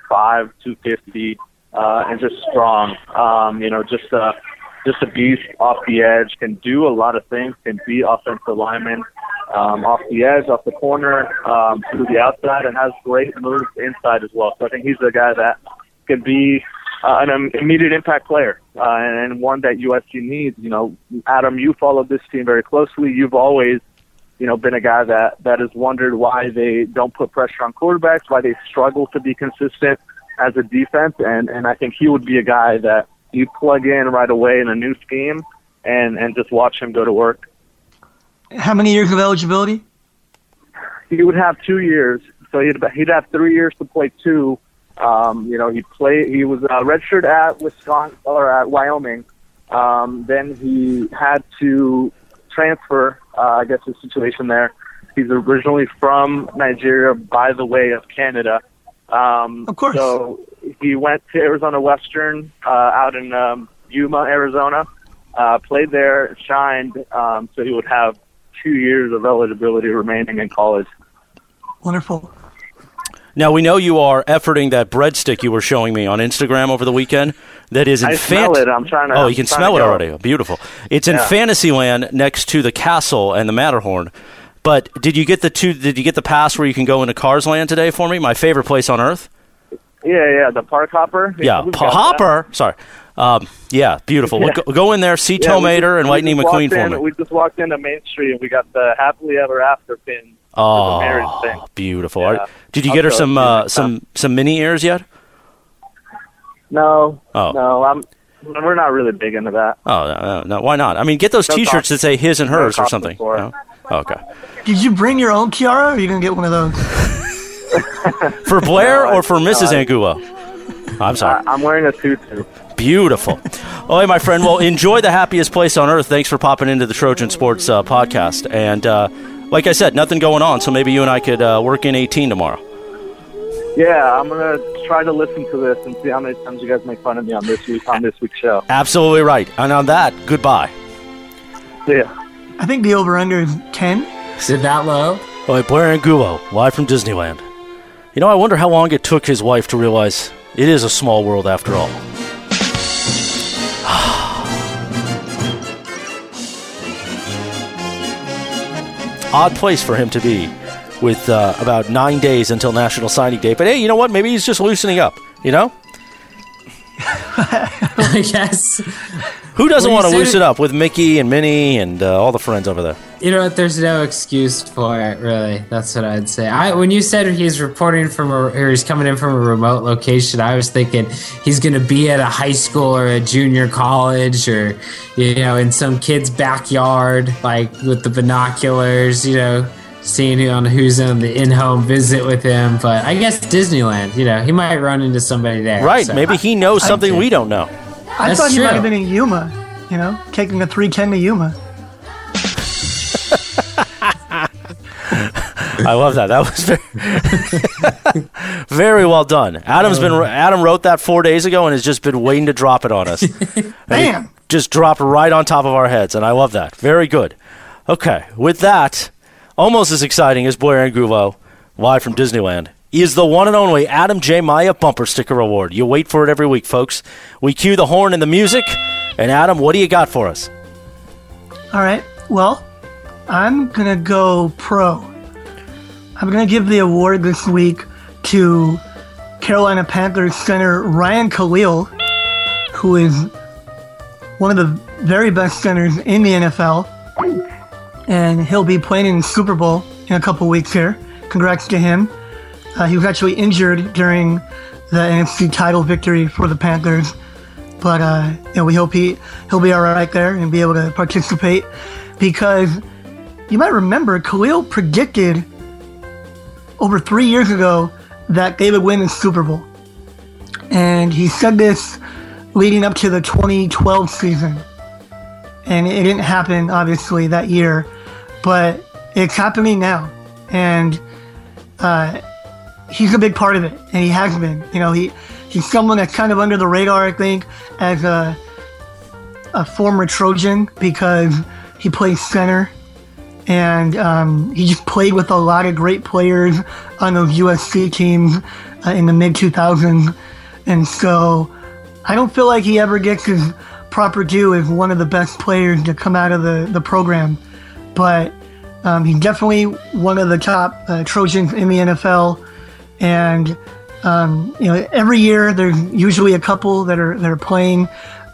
five, two fifty, uh, and just strong. Um, you know, just uh, just a beast off the edge, can do a lot of things, can be offensive lineman um, off the edge, off the corner, um, to the outside, and has great moves inside as well. So I think he's the guy that can be uh, an immediate impact player uh, and one that USC needs. You know, Adam, you followed this team very closely. You've always, you know, been a guy that that has wondered why they don't put pressure on quarterbacks, why they struggle to be consistent as a defense, and and I think he would be a guy that you plug in right away in a new scheme and and just watch him go to work. How many years of eligibility? He would have two years, so he'd he'd have three years to play two. Um, you know, he played. He was uh, redshirt at Wisconsin or at Wyoming. Um, then he had to transfer. Uh, I guess the situation there. He's originally from Nigeria, by the way of Canada. Um, of course. So he went to Arizona Western uh, out in um, Yuma, Arizona. Uh, played there, shined. Um, so he would have two years of eligibility remaining in college. Wonderful. Now we know you are efforting that breadstick you were showing me on Instagram over the weekend. That is in I fan- smell it. I'm trying to. Oh, you can smell it already. Beautiful. It's in Yeah. Fantasyland next to the castle and the Matterhorn. But did you get the two? Did you get the pass where you can go into Cars Land today for me? My favorite place on earth. Yeah, yeah, the park hopper. Yeah, we've Pa- got that. Hopper. Sorry. Um, yeah, beautiful. Well, Yeah. go, go in there, see Yeah, Tom we just- and Lightning McQueen walked for me. We just walked into Main Street and we got the happily ever after pin. Oh, the marriage thing. beautiful. Yeah. Did you I'll get her some uh, some some mini ears yet? No, Oh. no, I'm. We're not really big into that. Oh no, no, no, why not? I mean, get those No T-shirts cost- that say his and no hers or something. No? Oh, okay. Did you bring your own Kiara, or are you gonna get one of those? For Blair No, or for no, Mrs. I- Angulo? I'm sorry. I, I'm wearing a tutu. Beautiful. Oh, hey, my friend. Well, enjoy the happiest place on earth. Thanks for popping into the Trojan Sports uh, podcast. And uh, like I said, nothing going on, so maybe you and I could uh, work in 18 tomorrow. Yeah, I'm gonna try to listen to this and see how many times you guys make fun of me on this week on this week's show. Absolutely right. And on that, goodbye. See ya. I think the over under is ten. Is it that low? Oh, hey, Blair Angulo, live from Disneyland. You know, I wonder how long it took his wife to realize it is a small world after all. Odd place for him to be with uh, about nine days until National Signing Day. But hey, you know what? Maybe he's just loosening up, you know? I guess. Who doesn't want to loosen it- up with Mickey and Minnie and uh, all the friends over there? You know what? There's no excuse for it, really. That's what I'd say. I when you said he's reporting from a, or he's coming in from a remote location, I was thinking he's going to be at a high school or a junior college or you know in some kid's backyard, like with the binoculars. You know, seeing who on who's on the in-home visit with him. But I guess Disneyland. You know, he might run into somebody there. Right. so- Maybe he knows something we don't know. I That's thought he true. might have been in Yuma. You know, taking a three ten to Yuma. I love that. That was very, very well done. Adam's been Adam wrote that four days ago and has just been waiting to drop it on us. Bam. just dropped right on top of our heads, and I love that. Very good. Okay, with that, almost as exciting as Blair Angulo, live from Disneyland, is the one and only Adam J. Maya Bumper Sticker Award. You wait for it every week, folks. We cue the horn and the music, and Adam, what do you got for us? All right. Well, I'm gonna go pro. I'm gonna give the award this week to Carolina Panthers center Ryan Kalil, who is one of the very best centers in the NFL, and he'll be playing in the Super Bowl in a couple weeks here. Congrats to him. Uh, he was actually injured during the NFC title victory for the Panthers, but uh, you know, we hope he he'll be all right there and be able to participate because you might remember Kalil predicted over three years ago that they would win the Super Bowl. And he said this leading up to the 2012 season. And it didn't happen, obviously, that year, but it's happening now. And uh, he's a big part of it, and he has been. You know, he he's someone that's kind of under the radar, I think, as a, a former Trojan because he plays center and um, he just played with a lot of great players on those USC teams uh, in the mid 2000s. And so I don't feel like he ever gets his proper due as one of the best players to come out of the, the program. But um, he's definitely one of the top uh, Trojans in the NFL. And um, you know, every year there's usually a couple that are that are playing.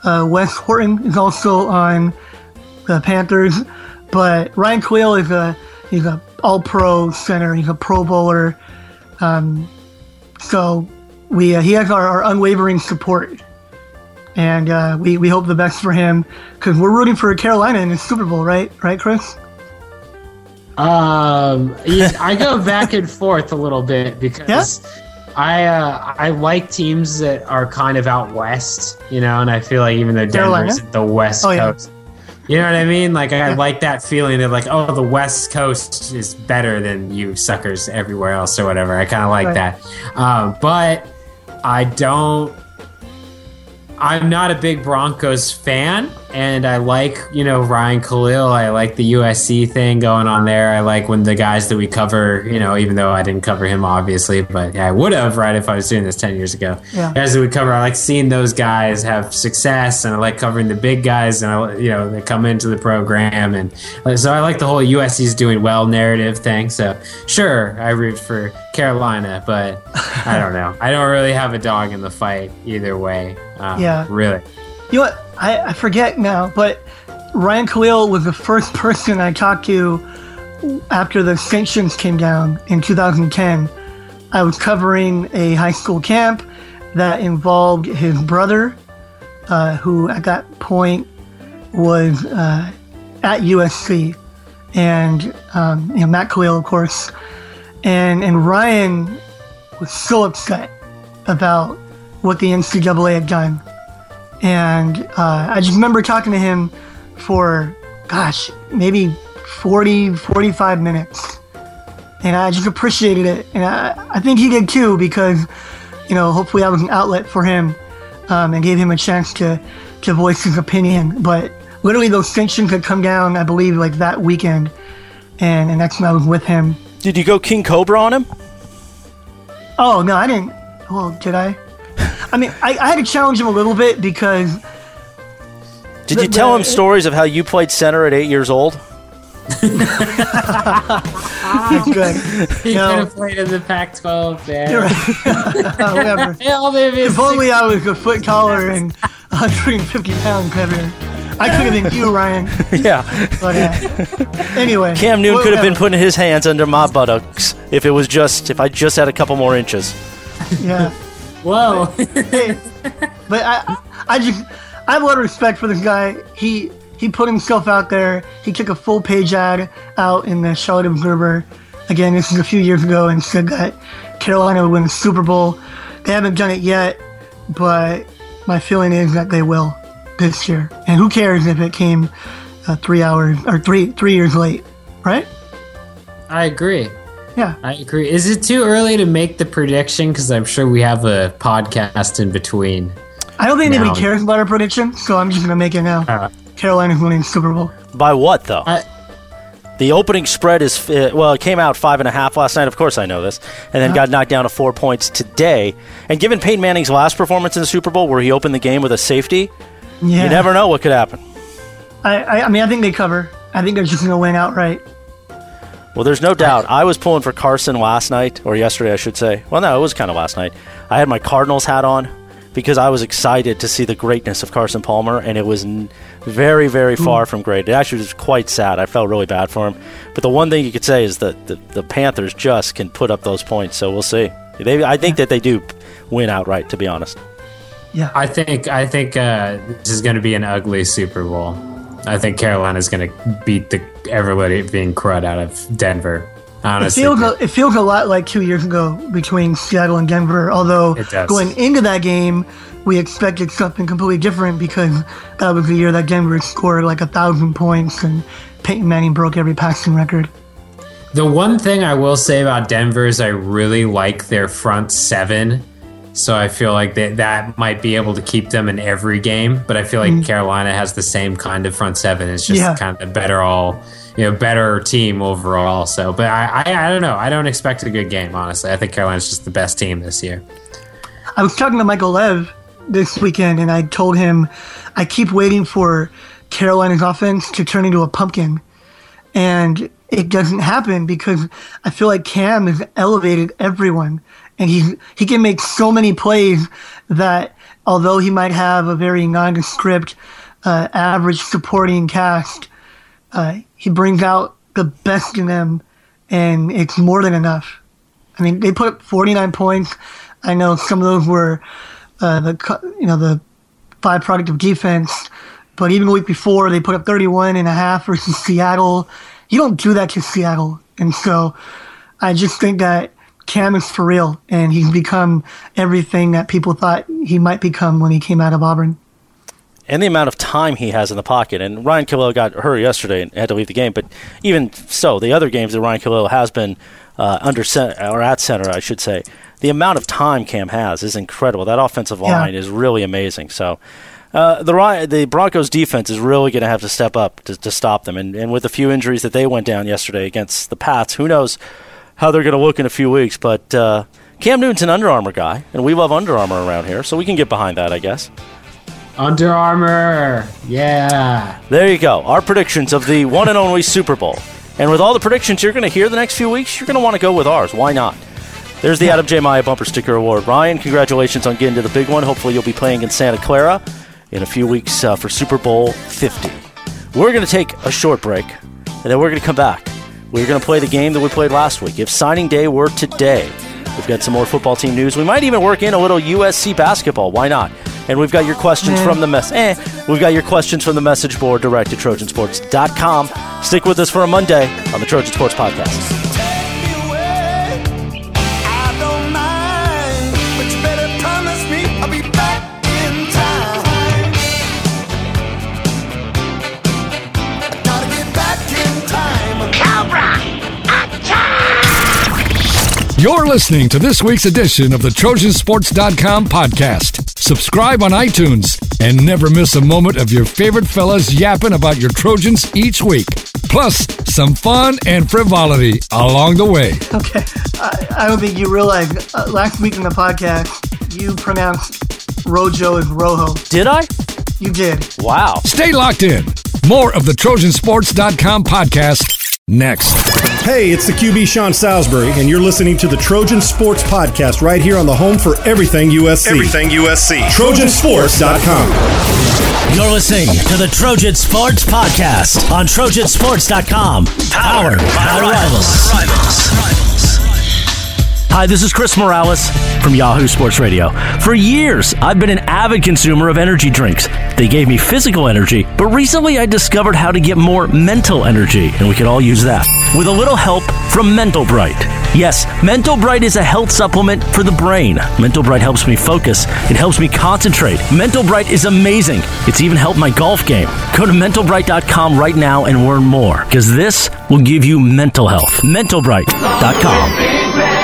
Uh, Wes Horton is also on the Panthers. But Ryan Kalil is a he's a All Pro center. He's a Pro Bowler. Um, so we uh, he has our, our, unwavering support, and uh, we we hope the best for him because we're rooting for Carolina in the Super Bowl, right? Right, Chris? Um, I go back and forth a little bit because. Yeah? I uh, I like teams that are kind of out west, you know, and I feel like even though Denver's at the west oh, coast, you know what I mean? Like I like that feeling of like, oh, the West Coast is better than you suckers everywhere else or whatever. I kind of like right. that, um, but I don't I'm not a big Broncos fan, and I like you know Ryan Kalil. I like the USC thing going on there. I like when the guys that we cover, you know, even though I didn't cover him obviously, but yeah, I would have right if I was doing this ten years ago. Yeah. Guys that we cover, I like seeing those guys have success, and I like covering the big guys, and I, you know they come into the program, and so I like the whole USC's doing well narrative thing. So sure, I root for Carolina, but I don't know. I don't really have a dog in the fight either way. Um, yeah. Really. You know what? I, I forget now, but Ryan Kalil was the first person I talked to after the sanctions came down in 2010. I was covering a high school camp that involved his brother, uh, who at that point was uh, at USC, and um, you know, Matt Kalil, of course, and and Ryan was so upset about what the NCAA had done. And uh, I just remember talking to him for, gosh, maybe 40, 45 minutes. And I just appreciated it. And I, I think he did too, because, you know, hopefully I was an outlet for him um, and gave him a chance to, to voice his opinion. But literally, those sanctions had come down, I believe, like that weekend. And, and that's when I was with him. Did you go King Cobra on him? Oh, no, I didn't. Well, did I? I mean, I, I, had to challenge him a little bit because. Did the, you tell the, him stories of how you played center at eight years old? good. He no. could have played in the Pac-12, man. Whatever. if only I was a foot taller and 150 pounds heavier. I could have been you, Ryan. yeah. But uh, anyway, Cam Newton could have been putting his hands under my buttocks if it was just if I just had a couple more inches. Yeah. Whoa. but I, I just, I have a lot of respect for this guy. He he put himself out there. He took a full page ad out in the Charlotte Observer. Again, this is a few years ago, and said that Carolina would win the Super Bowl. They haven't done it yet, but my feeling is that they will this year. And who cares if it came uh, three hours or three three years late, right? I agree. Yeah. I agree. Is it too early to make the prediction? Because I'm sure we have a podcast in between. I don't think now. anybody cares about our prediction, so I'm just going to make it now. Uh, Carolina's winning Super Bowl. By what, though? I, the opening spread is, uh, well, it came out five and a half last night. Of course, I know this. And then got knocked down to four points today. And given Peyton Manning's last performance in the Super Bowl, where he opened the game with a safety, yeah. you never know what could happen. I, I, I mean, I think they cover. I think they're just going to win outright. Well, there's no doubt. I was pulling for Carson last night, or yesterday, I should say. Well, no, it was kind of last night. I had my Cardinals hat on. because I was excited to see the greatness of Carson Palmer, and it was n- very, very far from great. It actually was quite sad. I felt really bad for him. But the one thing you could say is that the, the Panthers just can put up those points. So we'll see. They, I think that they do win outright. To be honest. Yeah. I think I think uh, this is going to be an ugly Super Bowl. I think Carolina's going to beat the everybody being crud out of Denver. It Honestly, feels, a, it feels a lot like two years ago between Seattle and Denver, although going into that game, we expected something completely different because that was the year that Denver scored like a thousand points and Peyton Manning broke every passing record. The one thing I will say about Denver is I really like their front seven. So I feel like that that might be able to keep them in every game. But I feel like mm-hmm. Carolina has the same kind of front seven. It's just Yeah. kind of a better all, you know, better team overall. So, but I, I, I don't know. I don't expect a good game. Honestly, I think Carolina's just the best team this year. I was talking to Michael Lev this weekend, and I told him I keep waiting for Carolina's offense to turn into a pumpkin, and it doesn't happen because I feel like Cam has elevated everyone, and he he can make so many plays that although he might have a very nondescript, uh, average supporting cast, uh, he brings out the best in them, and it's more than enough. I mean, they put up 49 points. I know some of those were uh, the you know the byproduct of defense, but even the week before they put up 31 and a half versus Seattle. You don't do that to Seattle, and so I just think that Cam is for real, and he's become everything that people thought he might become when he came out of Auburn. and the amount of time he has in the pocket. And Ryan Kalil got hurt yesterday and had to leave the game. But even so, the other games that Ryan Kalil has been uh, under center, or at center, I should say, the amount of time Cam has is incredible. That offensive Yeah. line is really amazing. So. Uh, the the Broncos defense is really going to have to step up to, to stop them, and, and with a few injuries that they went down yesterday against the Pats, who knows how they're going to look in a few weeks. But uh, Cam Newton's an Under Armour guy, and we love Under Armour around here, so we can get behind that, I guess. Under Armour, yeah. There you go. Our predictions of the one and only Super Bowl. And with all the predictions you're going to hear the next few weeks, you're going to want to go with ours. Why not? There's the Adam J. Maya Bumper Sticker Award. Ryan, congratulations on getting to the big one. Hopefully, you'll be playing in Santa Clara in a few weeks uh, for Super Bowl 50. We're going to take a short break, and then we're going to come back. We're going to play the game that we played last week. If signing day were today, we've got some more football team news. We might even work in a little USC basketball. Why not? And we've got your questions from the mess. Eh, we've got your questions from the message board direct at trojansports.com. Stick with us for a Monday on the Trojan Sports Podcast. You're listening to this week's edition of the Trojansports.com podcast. Subscribe on iTunes and never miss a moment of your favorite fellas yapping about your Trojans each week. Plus, some fun and frivolity along the way. Okay, I, I don't think you realized uh, last week in the podcast you pronounced Rojo as Rojo. Did I? You did. Wow. Stay locked in. More of the Trojansports.com podcast next. Hey, it's the QB Sean Salisbury, and you're listening to the Trojan Sports Podcast right here on the home for everything USC. Everything USC. TrojanSports.com. You're listening to the Trojan Sports Podcast on Trojansports.com. Powered by Rivals. Hi, this is Chris Morales from Yahoo Sports Radio. For years, I've been an avid consumer of energy drinks. They gave me physical energy, but recently I discovered how to get more mental energy, and we could all use that. With a little help from Mental Bright. Yes, Mental Bright is a health supplement for the brain. Mental Bright helps me focus. It helps me concentrate. Mental Bright is amazing. It's even helped my golf game. Go to mentalbright.com right now and learn more, because this will give you mental health. Mentalbright.com.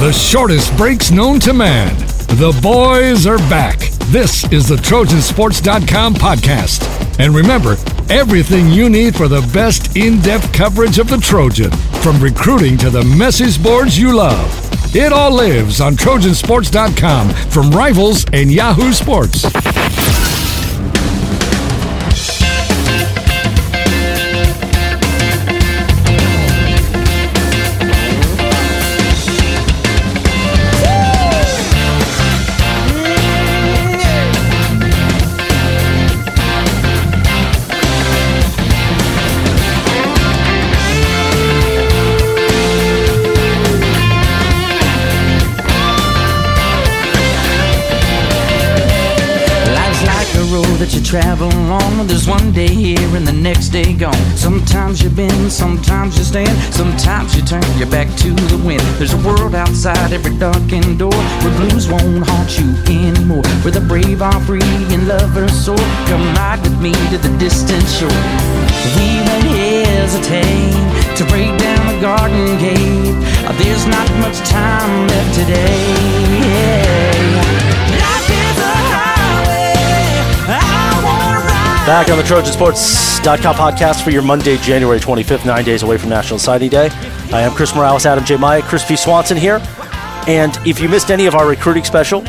The shortest breaks known to man. The boys are back. This is the Trojansports.com podcast. And remember, everything you need for the best in depth coverage of the Trojan, from recruiting to the message boards you love. It all lives on Trojansports.com from Rivals and Yahoo Sports. There's one day here and the next day gone. Sometimes you bend, sometimes you stand, sometimes you turn your back to the wind. There's a world outside every darkened door where blues won't haunt you anymore. Where the brave are free and lovers soar. Come ride with me to the distant shore. We won't hesitate to break down the garden gate. There's not much time left today. Life Back on the Trojansports.com podcast for your Monday, January 25th, nine days away from National Signing Day. I am Chris Morales, Adam J. Maya, Chris P. Swanson here. And if you missed any of our recruiting special,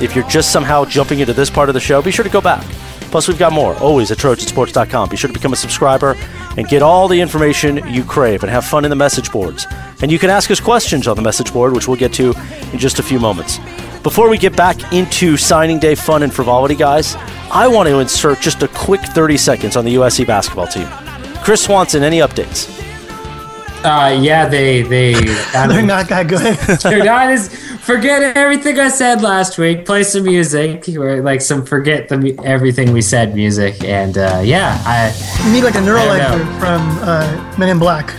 if you're just somehow jumping into this part of the show, be sure to go back. Plus, we've got more, always at Trojansports.com. Be sure to become a subscriber and get all the information you crave and have fun in the message boards. And you can ask us questions on the message board, which we'll get to in just a few moments. Before we get back into signing day fun and frivolity, guys, I want to insert just a quick 30 seconds on the USC basketball team. Chris Swanson, any updates? Uh, yeah, they they They're not that good. They're not as forget everything I said last week. Play some music, or like some forget the everything we said music, and uh, yeah, I you need like a neuralizer don't from uh, Men in Black.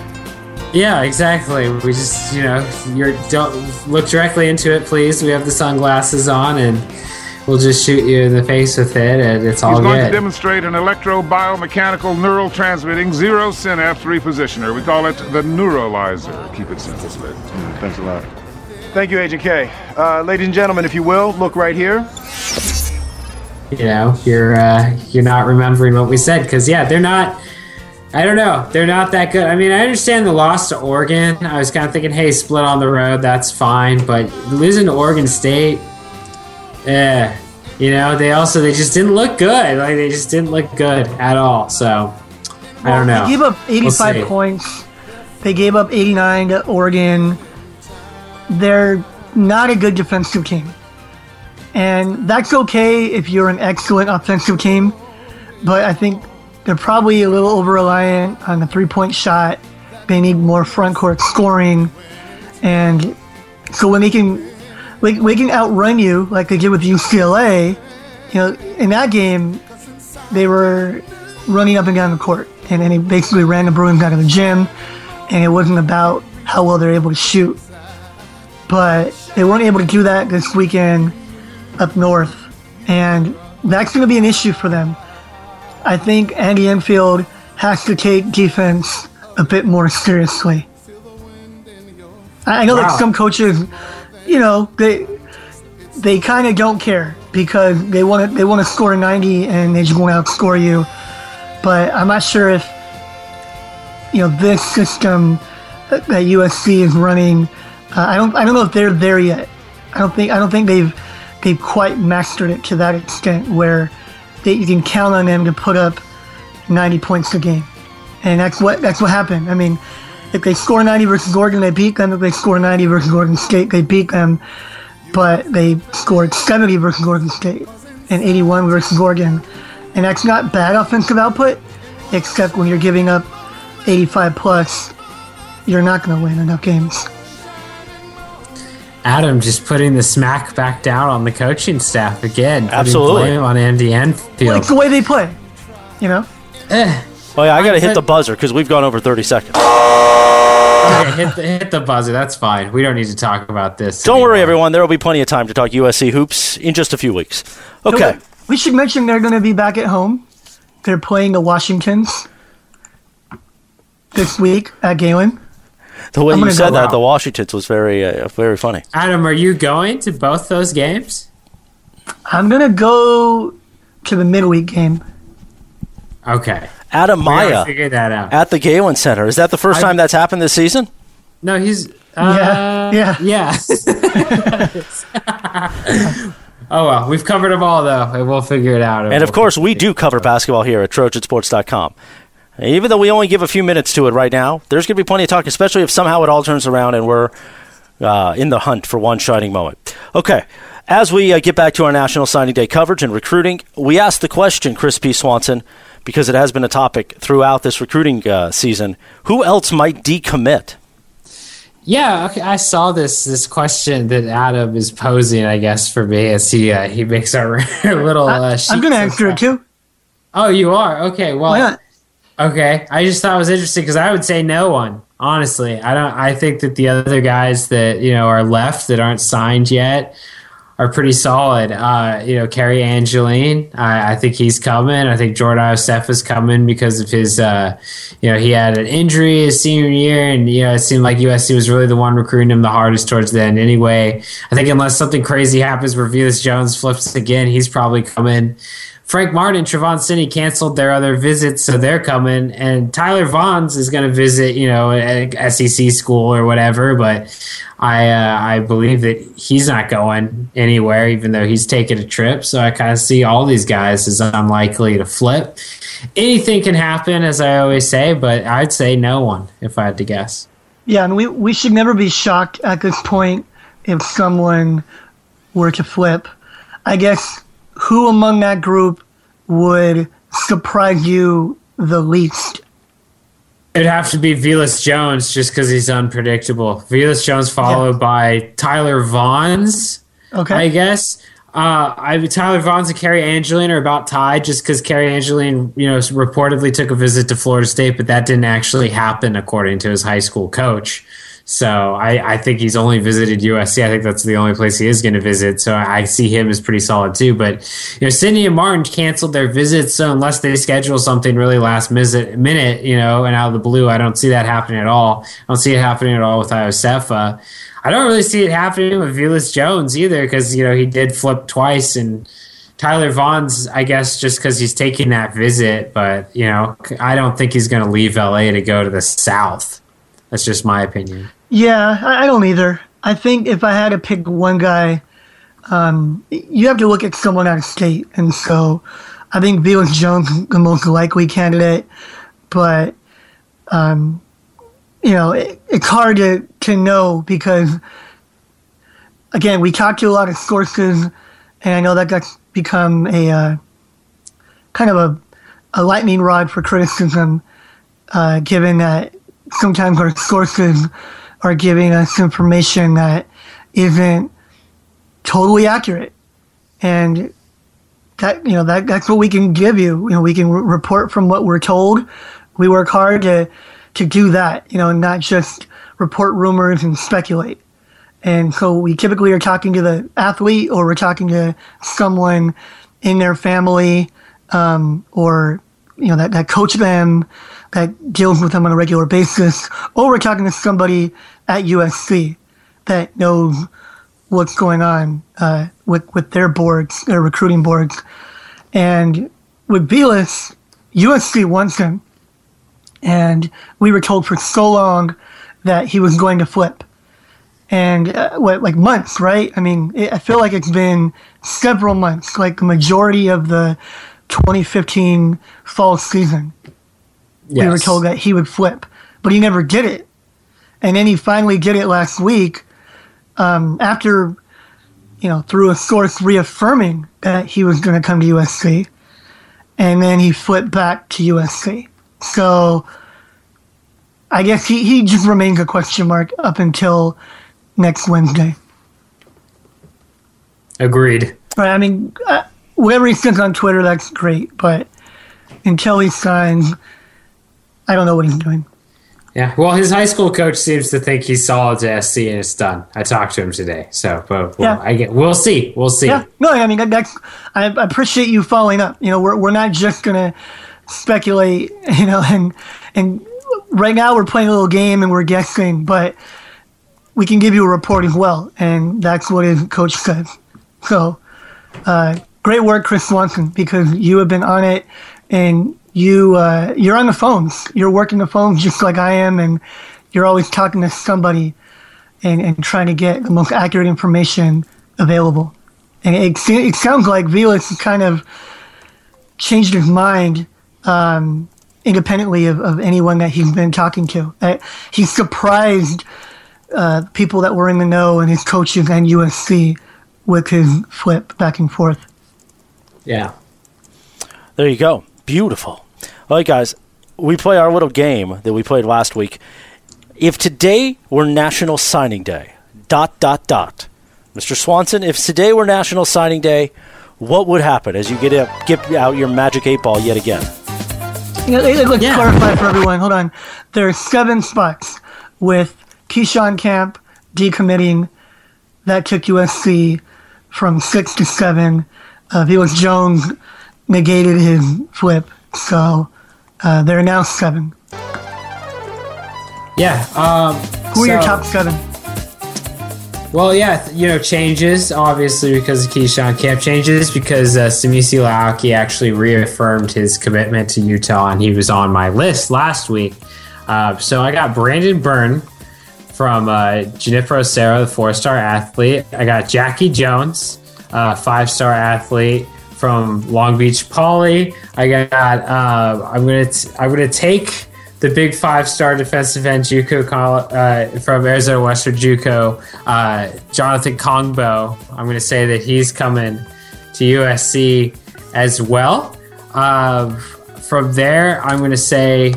Yeah exactly. We just you know you're don't look directly into it, please. We have the sunglasses on, and we'll just shoot you in the face with it, and it's all He's going to demonstrate an electrobiomechanical neural transmitting zero synapse repositioner. We call it the neuralizer. Keep it simple, Spade. Thanks a lot. Thank you, Agent K. Uh, ladies and gentlemen, if you will, look right here. you know you're uh, you're not remembering what we said because yeah they're not i don't know they're not that good i mean i understand the loss to oregon i was kind of thinking hey split on the road that's fine but losing to oregon state eh you know they also they just didn't look good like they just didn't look good at all so i don't know They gave up We'll 85 points. They gave up 89 to Oregon. They're not a good defensive team. And that's okay if you're an excellent offensive team. But I think they're probably a little over reliant on the three point shot. They need more front court scoring. And so when they can, when they can outrun you like they did with UCLA, you know, in that game, they were running up and down the court, and then he basically ran the Bruins out of the gym, and it wasn't about how well they're able to shoot. But they weren't able to do that this weekend up north, and that's going to be an issue for them. I think Andy Enfield has to take defense a bit more seriously. I know Wow. that some coaches, you know, they they kind of don't care because they want to they want to score 90 and they just want to outscore you. But I'm not sure if you know this system that that USC is running. Uh, I don't I don't know if they're there yet. I don't think I don't think they've they've quite mastered it to that extent where they, you can count on them to put up 90 points a game, and that's what that's what happened. I mean, if they score 90 versus Oregon, they beat them. If they score 90 versus Oregon State, they beat them. But they scored 70 versus Oregon State and 81 versus Oregon, and that's not bad offensive output, except when you're giving up 85 plus, you're not going to win enough games. Adam just putting the smack back down on the coaching staff again putting Absolutely. blame on andy enfield Well, it's the way they play, you know. Eh. Oh, yeah, I got to hit said- the buzzer because we've gone over 30 seconds. Okay, hit the, hit the buzzer. That's fine. We don't need to talk about this. Don't worry, everyone. There will be plenty of time to talk USC hoops in just a few weeks. So Okay. We should mention they're going to be back at home. They're playing the Washingtons this week at Galen. The way you said that, out. the Washingtons was very, uh, very funny. Adam, are you going to both those games? I'm going to go to the midweek game. Okay. Adam We gotta Maya figure that out. at the Galen Center. Is that the first I- time that's happened this season? No, he's. Uh, Yeah, yeah. oh well, we've covered them all though, and we'll figure it out. And of course, we do cover basketball here at Trojansports.com. And Even though we only give a few minutes to it right now, there's going to be plenty of talk, especially if somehow it all turns around and we're uh, in the hunt for one shining moment. Okay, as we uh, get back to our National Signing Day coverage and recruiting, we asked the question, Chris P. Swanson, because it has been a topic throughout this recruiting uh, season who else might decommit? Yeah, okay. I saw this this question that Adam is posing, I guess, for me as he uh, he makes our little. Uh, I'm going to of- answer it too. Oh, you are okay. Well, Why not? Okay, I just thought it was interesting because I would say no one. Honestly, I don't. I think that the other guys that you know are left that aren't signed yet are pretty solid. Uh, you know, Cary Angeline, I, I think he's coming. I think Jordan Iosef is coming because of his. Uh, you know, he had an injury his senior year, and you know it seemed like USC was really the one recruiting him the hardest towards the end. Anyway, I think unless something crazy happens where Velus Jones flips again, he's probably coming. Frank Martin and Trevon Sidney canceled their other visits, so they're coming. And Tyler Vaughns is going to visit, you know, SEC school or whatever. But I, uh, I believe that he's not going anywhere, even though he's taking a trip. So I kind of see all these guys as unlikely to flip. Anything can happen, as I always say, but I'd say no one if I had to guess. Yeah, and we we should never be shocked at this point if someone were to flip. I guess who among that group would surprise you the least? It'd have to be Velus Jones just because he's unpredictable. Velus Jones followed by Tyler Vaughns, Okay. I guess. Uh, I Tyler Vaughns and Cary Angeline are about tied just because Cary Angeline, you know, reportedly took a visit to Florida State, but that didn't actually happen according to his high school coach. So I, I think he's only visited USC. I think that's the only place he is going to visit. So I see him as pretty solid too. But you know, Sidney and Martin canceled their visits. So unless they schedule something really last minute, minute, you know, and out of the blue, I don't see that happening at all. I don't see it happening at all with Iosefa. I don't really see it happening with Velus Jones either because you know he did flip twice and. Tyler Vaughns, I guess, just because he's taking that visit, but you know, I don't think he's going to leave LA to go to the South. That's just my opinion. Yeah, I, don't either. I think if I had to pick one guy, um, you have to look at someone out of state, and so I think Velus Jones the most likely candidate. But um, you know, it, it's hard to to know because again, we talked to a lot of sources, and I know that that's become a uh, kind of a a lightning rod for criticism, uh, given that sometimes our sources are giving us information that isn't totally accurate, and that you know that that's what we can give you. You know, we can re- report from what we're told. We work hard to to do that. You know, not just report rumors and speculate. And so we typically are talking to the athlete or we're talking to someone in their family um, or, you know, that, that coach them, that deals with them on a regular basis, or we're talking to somebody at USC that knows what's going on uh, with, with their boards, their recruiting boards. And with Velus, USC wants him. And we were told for so long that he was going to flip and uh, what like months, right? I mean, it, I feel like it's been several months, like the majority of the 2015 fall season. We were told that he would flip, but he never did it. And then he finally did it last week, um, after you know through a source reaffirming that he was going to come to USC, and then he flipped back to USC. So I guess he, he just remains a question mark up until next Wednesday. Agreed. Right? I mean, uh, whatever he says on Twitter, that's great, but until he signs, I don't know what he's doing. Yeah. Well, his high school coach seems to think he's solid to SC and it's done. I talked to him today, so but well, Yeah. I get. We'll see. We'll see. Yeah, no, I mean that- that's. I I appreciate you following up. You know, we're we're not just gonna speculate. You know, and and right now we're playing a little game and we're guessing, but we can give you a report as well, and that's what his coach says. So, uh, great work, Chris Swanson, because you have been on it, and you uh, you're on the phones. You're working the phones just like I am, and you're always talking to somebody and, and trying to get the most accurate information available. And it, it sounds like Velus has kind of changed his mind um, independently of, of anyone that he's been talking to. Uh, he's surprised uh, people that were in the know and his coaches and USC with his flip back and forth. Yeah. There you go. Beautiful. All right, guys, we play our little game that we played last week. If today were National Signing Day, dot, dot, dot. Mr. Swanson, if today were National Signing Day, what would happen as you get out, get out your magic eight ball yet again? Yeah, let- let's clarify for everyone. Hold on. There are seven spots with Keyshawn Camp decommitting. That took USC from six to seven. Uh, Velus Jones negated his flip, so uh, there are now seven. Yeah. Um, Who are your top seven? Well, yeah, you know, changes obviously because of Keyshawn Camp changes because uh, Samisi Laoki actually reaffirmed his commitment to Utah and he was on my list last week. Uh, so I got Brandon Burton from uh, Junipero Serra, the four star athlete. I got Jackie Jones, uh, five star athlete from Long Beach Poly. I got uh, I'm gonna t- I'm gonna take the big five star defensive end JUCO uh, from Arizona Western JUCO, uh, Jonathan Kongbo. I'm going to say that he's coming to USC as well. Uh, from there, I'm going to say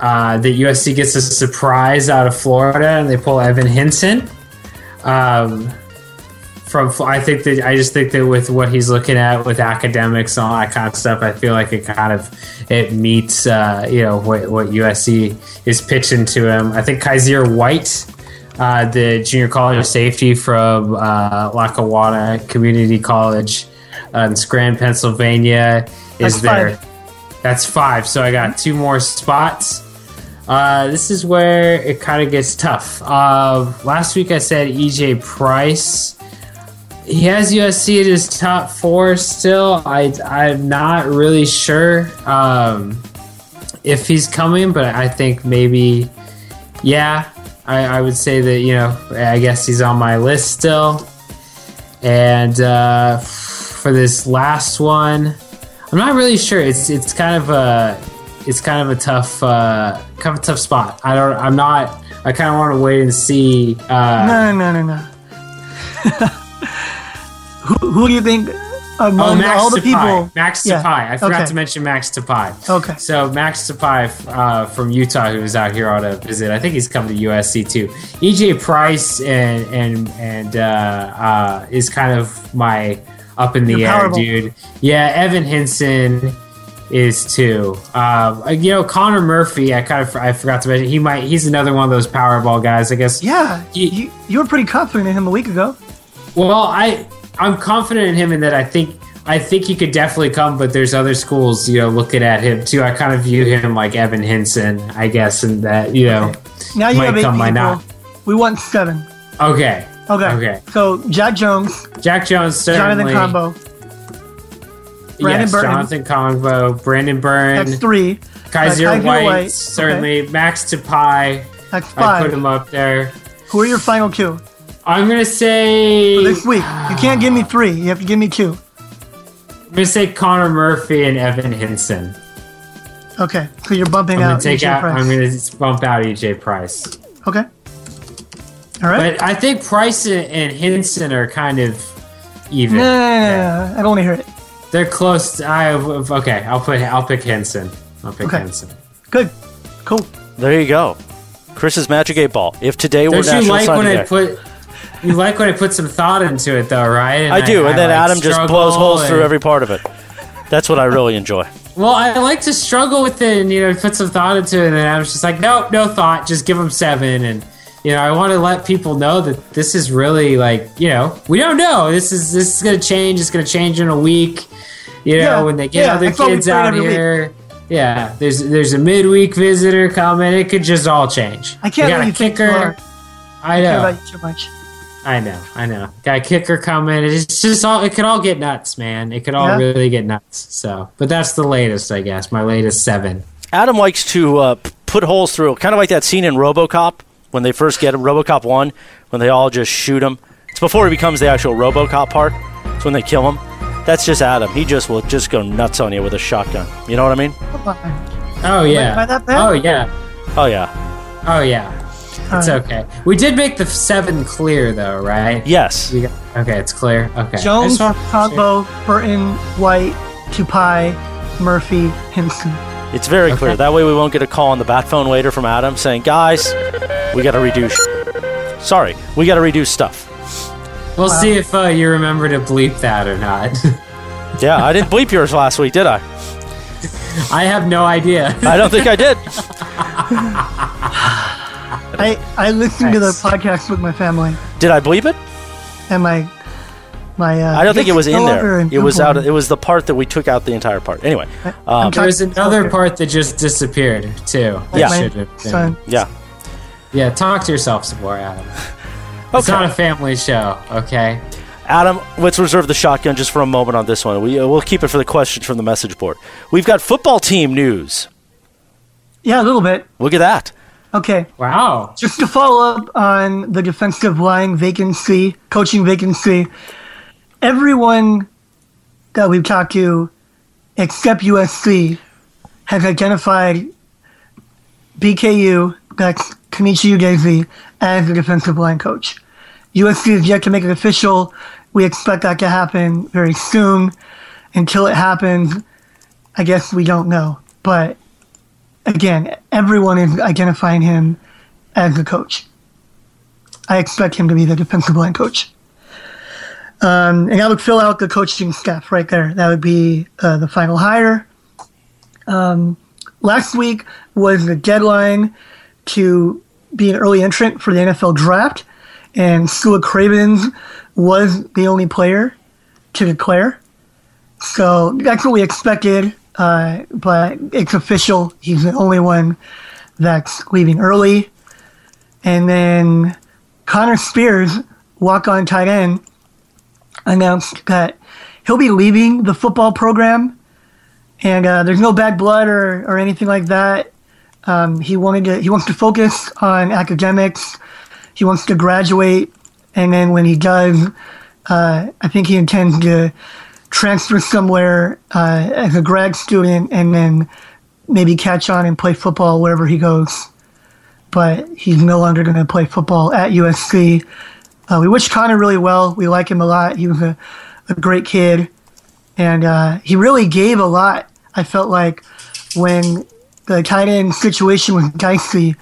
uh, that USC gets a surprise out of Florida and they pull Evan Hinton. Um, from I think that I just think that with what he's looking at with academics and all that kind of stuff, I feel like it kind of it meets uh, you know what, what USC is pitching to him. I think Kaiser White, uh, the junior college safety from uh, Lackawanna Community College uh, in Scranton, Pennsylvania, is That's there. five. That's five. So I got two more spots. Uh, this is where it kind of gets tough. Uh, last week I said EJ Price. He has USC at his top four still. I I'm not really sure um, if he's coming, but I think maybe, yeah. I, I would say that you know I guess he's on my list still. And uh, for this last one, I'm not really sure. It's it's kind of a it's kind of a tough uh, kind of tough spot. I don't. I'm not. I kind of want to wait and see. Uh, no, no, no, no. who, who do you think among oh, Max all the Tupai. people? Max Yeah, Tupai. I forgot okay. to mention Max Tupai. Okay. So Max Tupai uh, from Utah, who was out here on a visit. I think he's come to USC too. EJ Price and and and uh, uh, is kind of my up in the air, dude. Yeah, Evan Henson is too. Um, uh, you know, Connor Murphy. I kind of I forgot to mention. He might. He's another one of those Powerball guys. I guess. Yeah, you, you were pretty confident in him a week ago. Well, I I'm confident in him in that I think I think he could definitely come, but there's other schools, you know, looking at him too. I kind of view him like Evan Henson, I guess, and that you know Now you might come, might not. We want seven. Okay. Okay. Okay. So Jack Jones, Jack Jones, certainly. Jonathan Kongbo. Brandon yes, Burton. Jonathan Kongbo, Brandon Burton, That's three. Kaiser Uh, Kaiser White, White, certainly. Max Tupai, That's I put him up there. Who are your final two? I'm gonna say For this week. You can't give me three. You have to give me two. I'm gonna say Connor Murphy and Evan Hinson. Okay. So you're bumping I'm gonna out take AJ out. Price. I'm gonna bump out EJ Price. Okay. All right. But I think Price and- and Hinson are kind of even. no, no, no, no. I don't want to hear it. They're close. To, I okay. I'll put. I'll pick Hinson. I'll pick Okay. Hinson. Good. Cool. There you go. Chris's Magic 8 Ball. If today were Don't you National like when Signing I Day. put? You like when I put some thought into it, though, right? I do, and then like, Adam just blows struggle holes through every part of it. That's what I really enjoy. Well, I like to struggle with it and you know put some thought into it, and I was just like, nope, no thought, just give them seven, and you know I want to let people know that this is really like you know we don't know this is this is gonna change. It's gonna change in a week. You know Yeah, when they get yeah, other that's why we kids out every week. here. Yeah, there's there's a midweek visitor coming. It could just all change. I can't We got let a you kicker. hard. I I care know. about you too much. I know, I know. Got a kicker coming. It's just all. It could all get nuts, man. It could all Yeah. really get nuts. So, but that's the latest, I guess. My latest seven. Adam likes to uh, put holes through, kind of like that scene in RoboCop when they first get him, RoboCop one, when they all just shoot him. It's before he becomes the actual RoboCop part. It's when they kill him. That's just Adam. He just will just go nuts on you with a shotgun. You know what I mean? Oh yeah. Am I that bad? Oh yeah. Oh yeah. Oh yeah. It's Alright. okay. We did make the seven clear though, right? Yes. Got, okay, it's clear. Okay. Jones, just Kongbo, Burton, White, Tupai, Murphy, Hinson. It's very clear. That way we won't get a call on the bat phone later from Adam saying, "Guys, we got to redo." Sh- Sorry, we got to redo stuff. We'll see if uh, you remember to bleep that or not. Yeah, I didn't bleep yours last week, did I? I have no idea. I don't think I did. I I listened to the podcast with my family Did I bleep it? and my my. Uh, I don't think it was in there. It was out. It was the part that we took out the entire part. Anyway, um, There's another part that just disappeared too. Yeah. Should have been. son. yeah. Yeah, talk to yourself some more, Adam. It's Okay. not a family show, okay? Adam, let's reserve the shotgun just for a moment on this one. We uh, we'll keep it for the questions from the message board. We've got football team news. Yeah, a little bit. Look at that. Okay. Wow. Just to follow up on the defensive line vacancy, coaching vacancy, everyone that we've talked to, except USC, has identified BKU, that's Kenechi Udeze, as the defensive line coach. USC is yet to make it official. We expect that to happen very soon. Until it happens, I guess we don't know. But again, everyone is identifying him as the coach. I expect him to be the defensive line coach. Um, and that would fill out the coaching staff right there. That would be uh, the final hire. Um, last week was the deadline to be an early entrant for the NFL draft, and Sua Cravens was the only player to declare. So that's what we expected, uh, but it's official. He's the only one that's leaving early. And then Connor Spears, walk on tight end, announced that he'll be leaving the football program. And uh, there's no bad blood or, or anything like that. Um, he wanted to he wants to focus on academics. He wants to graduate, and then when he does, uh, I think he intends to transfer somewhere uh, as a grad student, and then maybe catch on and play football wherever he goes. But he's no longer going to play football at USC. Uh, we wish Connor really well. We like him a lot. He was a, a great kid, and uh, he really gave a lot. I felt like when the tight end situation was dicey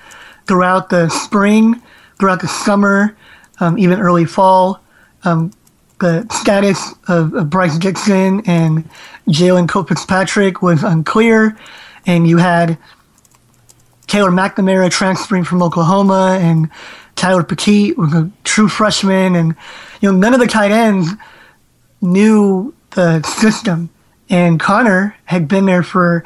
throughout the spring, throughout the summer, um, even early fall. Um, the status of, of Bryce Dixon and Jalen Cope Fitzpatrick was unclear, and you had Taylor McNamara transferring from Oklahoma, and Tyler Petite was a true freshman, and you know none of the tight ends knew the system, and Connor had been there for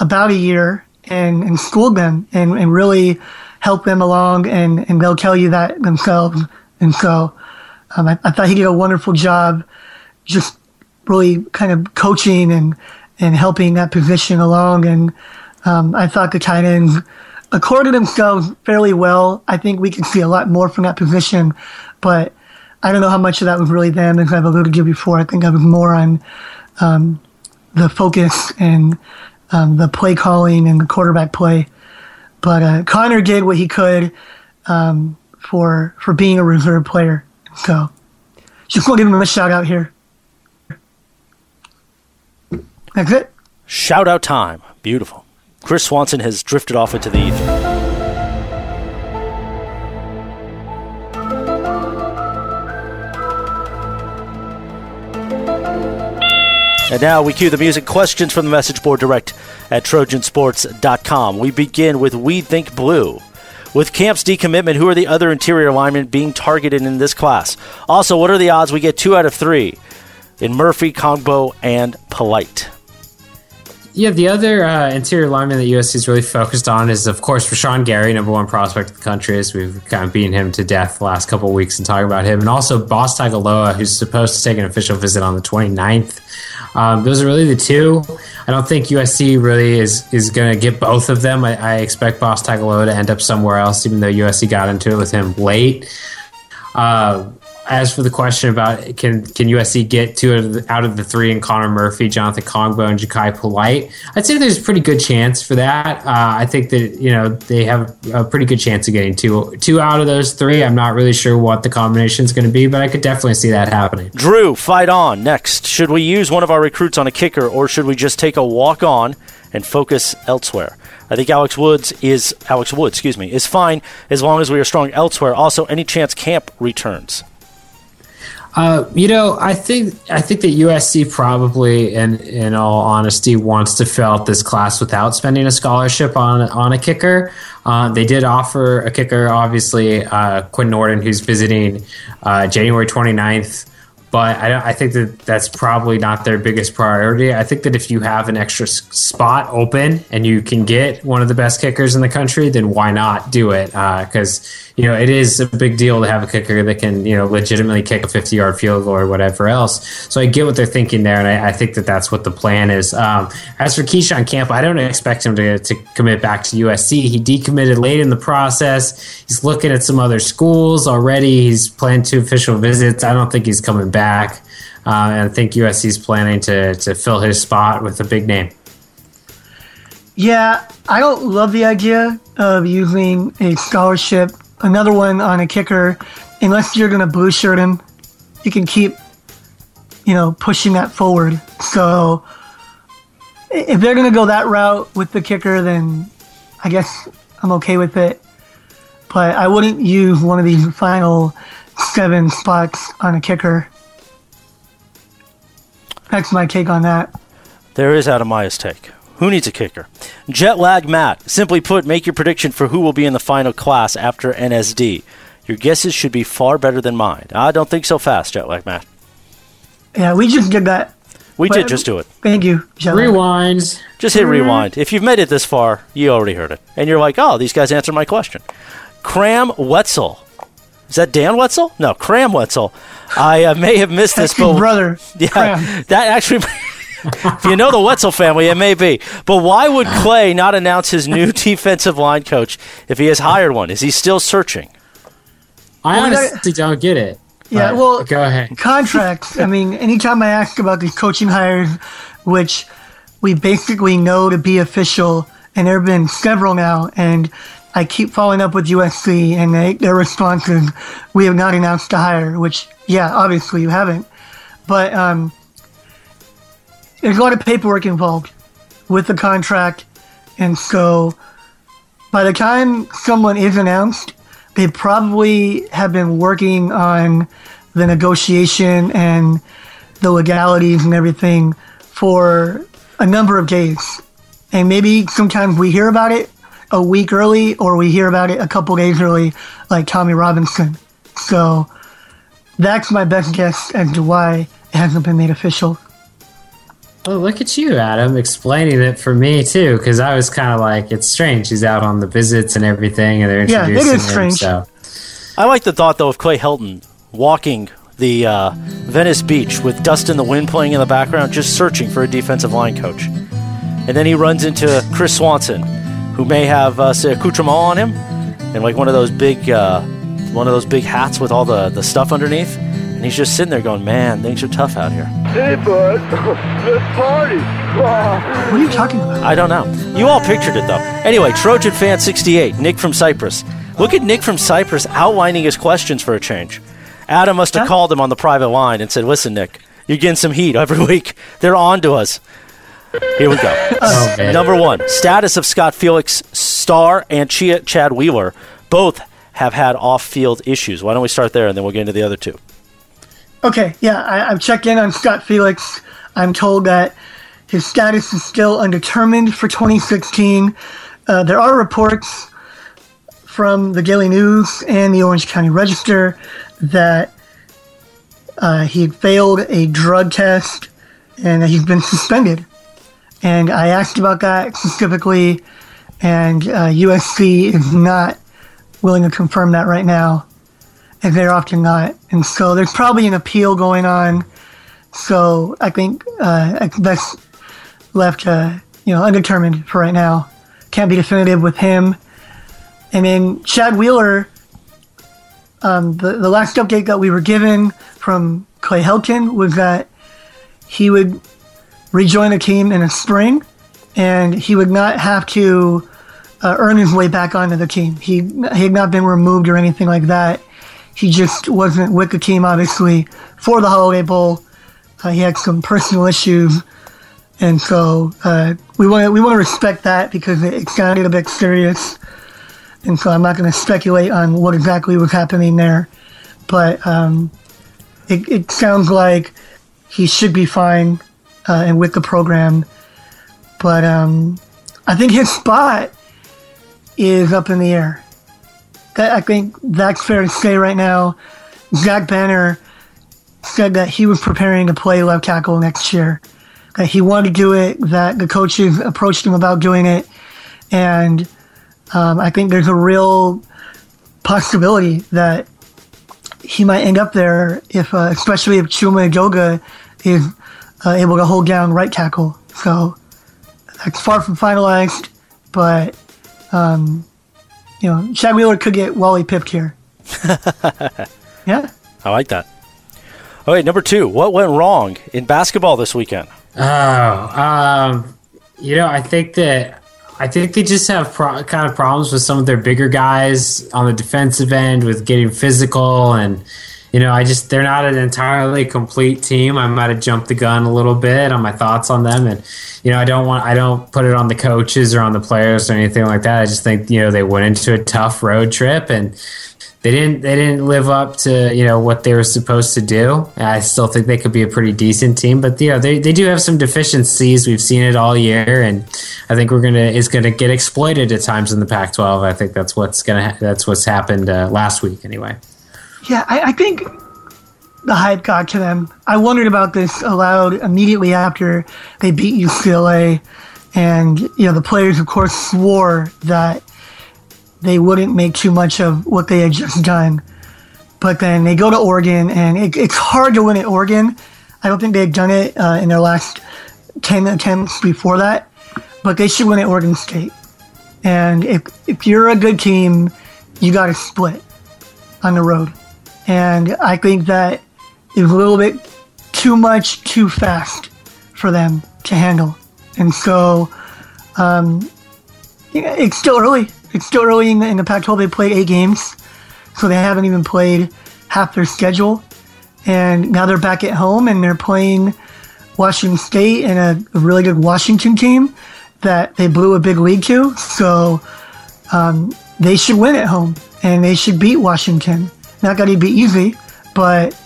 about a year and, and schooled them and, and really helped them along, and, and they'll tell you that themselves. And so um, I, I thought he did a wonderful job just really kind of coaching and, and helping that position along. And um, I thought the tight ends accorded themselves fairly well. I think we can see a lot more from that position, but I don't know how much of that was really them. As I've alluded to before, I think I was more on um, the focus and um, the play calling and the quarterback play. But uh, Connor did what he could um, for for being a reserve player. So just want to give him a shout out here. That's it. Shout out time. Beautiful. Chris Swanson has drifted off into the ether. And now we cue the music questions from the message board direct at Trojansports.com. We begin with We Think Blue. With Camp's decommitment, who are the other interior linemen being targeted in this class? Also, what are the odds we get two out of three in Murphy, Kongbo, and Polite? Yeah, the other uh, interior lineman that USC is really focused on is, of course, Rashan Gary, number one prospect of the country, as we've kind of beaten him to death the last couple weeks and talking about him. And also Boss Tagaloa, who's supposed to take an official visit on the 29th. Um, those are really the two. I don't think USC really is, is going to get both of them. I, I expect Boss Tagaloa to end up somewhere else, even though USC got into it with him late. Uh, as for the question about can can USC get two out of the, out of the three in Connor Murphy, Jonathan Kongbo, and Jachai Polite, I'd say there's a pretty good chance for that. Uh, I think that you know they have a pretty good chance of getting two two out of those three. I'm not really sure what the combination is going to be, but I could definitely see that happening. Drew, fight on. Next, should we use one of our recruits on a kicker, or should we just take a walk on and focus elsewhere? I think Alex Woods is Alex Wood, excuse me, is fine as long as we are strong elsewhere. Also, any chance Camp returns. Uh, you know, I think I think that USC probably, in in all honesty, wants to fill out this class without spending a scholarship on on a kicker. Uh, they did offer a kicker, obviously, uh, Quinn Nordin, who's visiting uh, January 29th but I, I, think that that's probably not their biggest priority. I think that if you have an extra spot open and you can get one of the best kickers in the country, then why not do it? Because uh, you know it is a big deal to have a kicker that can you know legitimately kick a fifty-yard field goal or whatever else. So I get what they're thinking there, and I, I think that that's what the plan is. Um, as for Keyshawn Camp, I don't expect him to, to commit back to USC. He decommitted late in the process. He's looking at some other schools already. He's planned two official visits. I don't think he's coming back back. Uh, and I think USC is planning to, to fill his spot with a big name. Yeah, I don't love the idea of using a scholarship, another one on a kicker, unless you're going to blue shirt him. You can keep, you know, pushing that forward. So if they're going to go that route with the kicker, then I guess I'm okay with it. But I wouldn't use one of these final seven spots on a kicker. That's my take on that. There is Adam Maya's take. Who needs a kicker? Jet lag Matt. Simply put, make your prediction for who will be in the final class after NSD. Your guesses should be far better than mine. I don't think so fast, Jet lag Matt. Yeah, we just did that. We but, did just do it. Thank you. Jet rewind. Just hit rewind. If you've made it this far, you already heard it. And you're like, oh, these guys answered my question. Cram Wetzel. Is that Dan Wetzel? No, Cram Wetzel. I uh, may have missed this, but brother. Yeah, Cram. that actually. if you know the Wetzel family, it may be. But why would Clay not announce his new defensive line coach if he has hired one? Is he still searching? I honestly don't get it. Yeah, well, go ahead. Contracts. I mean, anytime I ask about these coaching hires, which we basically know to be official, and there have been several now, and I keep following up with USC, and they, their response is, "We have not announced a hire." Which, yeah, obviously you haven't, but um, there's a lot of paperwork involved with the contract, and so by the time someone is announced, they probably have been working on the negotiation and the legalities and everything for a number of days. And maybe sometimes we hear about it a week early or we hear about it a couple days early, like Tommie Robinson. So that's my best guess as to why it hasn't been made official. Oh, look at you, Adam, explaining it for me too, because I was kind of like, it's strange. He's out on the visits and everything, and they're introducing yeah, it is him. Strange. So I like the thought though of Clay Helton walking the uh, Venice Beach with Dust in the Wind playing in the background, just searching for a defensive line coach, and then he runs into Chris Swanson, who may have uh, say accoutrement on him, and like one of those big, uh, one of those big hats with all the the stuff underneath. And he's just sitting there going, man, things are tough out here. Hey, bud, let's party. What are you talking about? I don't know. You all pictured it, though. Anyway, Trojan Fan 68, Nick from Cyprus. Look at Nick from Cyprus outlining his questions for a change. Adam must have huh? called him on the private line and said, listen, Nick, you're getting some heat every week. They're on to us. Here we go. Oh, Number one, status of Scott Felix Star and Chia, Chad Wheeler both have had off-field issues. Why don't we start there and then we'll get into the other two. Okay, yeah, I, I've checked in on Scott Felix. I'm told that his status is still undetermined for 2016. Uh, there are reports from the Daily News and the Orange County Register that uh, he failed a drug test and that he's been suspended. And I asked about that specifically, and uh, USC is not willing to confirm that right now and they're often not. And so there's probably an appeal going on. So I think uh, that's left, uh, you know, undetermined for right now. Can't be definitive with him. And then Chad Wheeler, um, the, the last update that we were given from Clay Helton was that he would rejoin the team in the spring and he would not have to uh, earn his way back onto the team. He, he had not been removed or anything like that he just wasn't with the team, obviously, for the Holiday Bowl. Uh, he had some personal issues, and so uh, we want to we want to respect that because it, it sounded a bit serious. And so I'm not going to speculate on what exactly was happening there, but um, it, it sounds like he should be fine uh, and with the program. But um, I think his spot is up in the air. I think that's fair to say right now. Zach Banner said that he was preparing to play left tackle next year. That he wanted to do it. That the coaches approached him about doing it, and um, I think there's a real possibility that he might end up there if, uh, especially if Chuma Edoga is uh, able to hold down right tackle. So that's far from finalized, but um, you know, Shaq Wheeler could get Wally pipped here. yeah, I like that. All right, number two. What went wrong in basketball this weekend? Oh, um, you know, I think that I think they just have pro- kind of problems with some of their bigger guys on the defensive end with getting physical and you know, I just they're not an entirely complete team. I might have jumped the gun a little bit on my thoughts on them, and you know, I don't want I don't put it on the coaches or on the players or anything like that. I just think you know they went into a tough road trip and they didn't they didn't live up to you know what they were supposed to do. I still think they could be a pretty decent team, but you know they, they do have some deficiencies. We've seen it all year, and I think we're gonna it's gonna get exploited at times in the Pac-12. I think that's what's gonna that's what's happened uh, last week anyway. Yeah, I, I think the hype got to them. I wondered about this aloud immediately after they beat UCLA, and you know the players, of course, swore that they wouldn't make too much of what they had just done. But then they go to Oregon, and it, it's hard to win at Oregon. I don't think they had done it uh, in their last 10 attempts before that, but they should win at Oregon State. And if, if you're a good team, you got to split on the road. And I think that is a little bit too much too fast for them to handle. And so um, it's still early. It's still early in the, in the Pac 12. They played eight games, so they haven't even played half their schedule. And now they're back at home and they're playing Washington State and a, a really good Washington team that they blew a big lead to. So um, they should win at home and they should beat Washington. Not going to be easy, but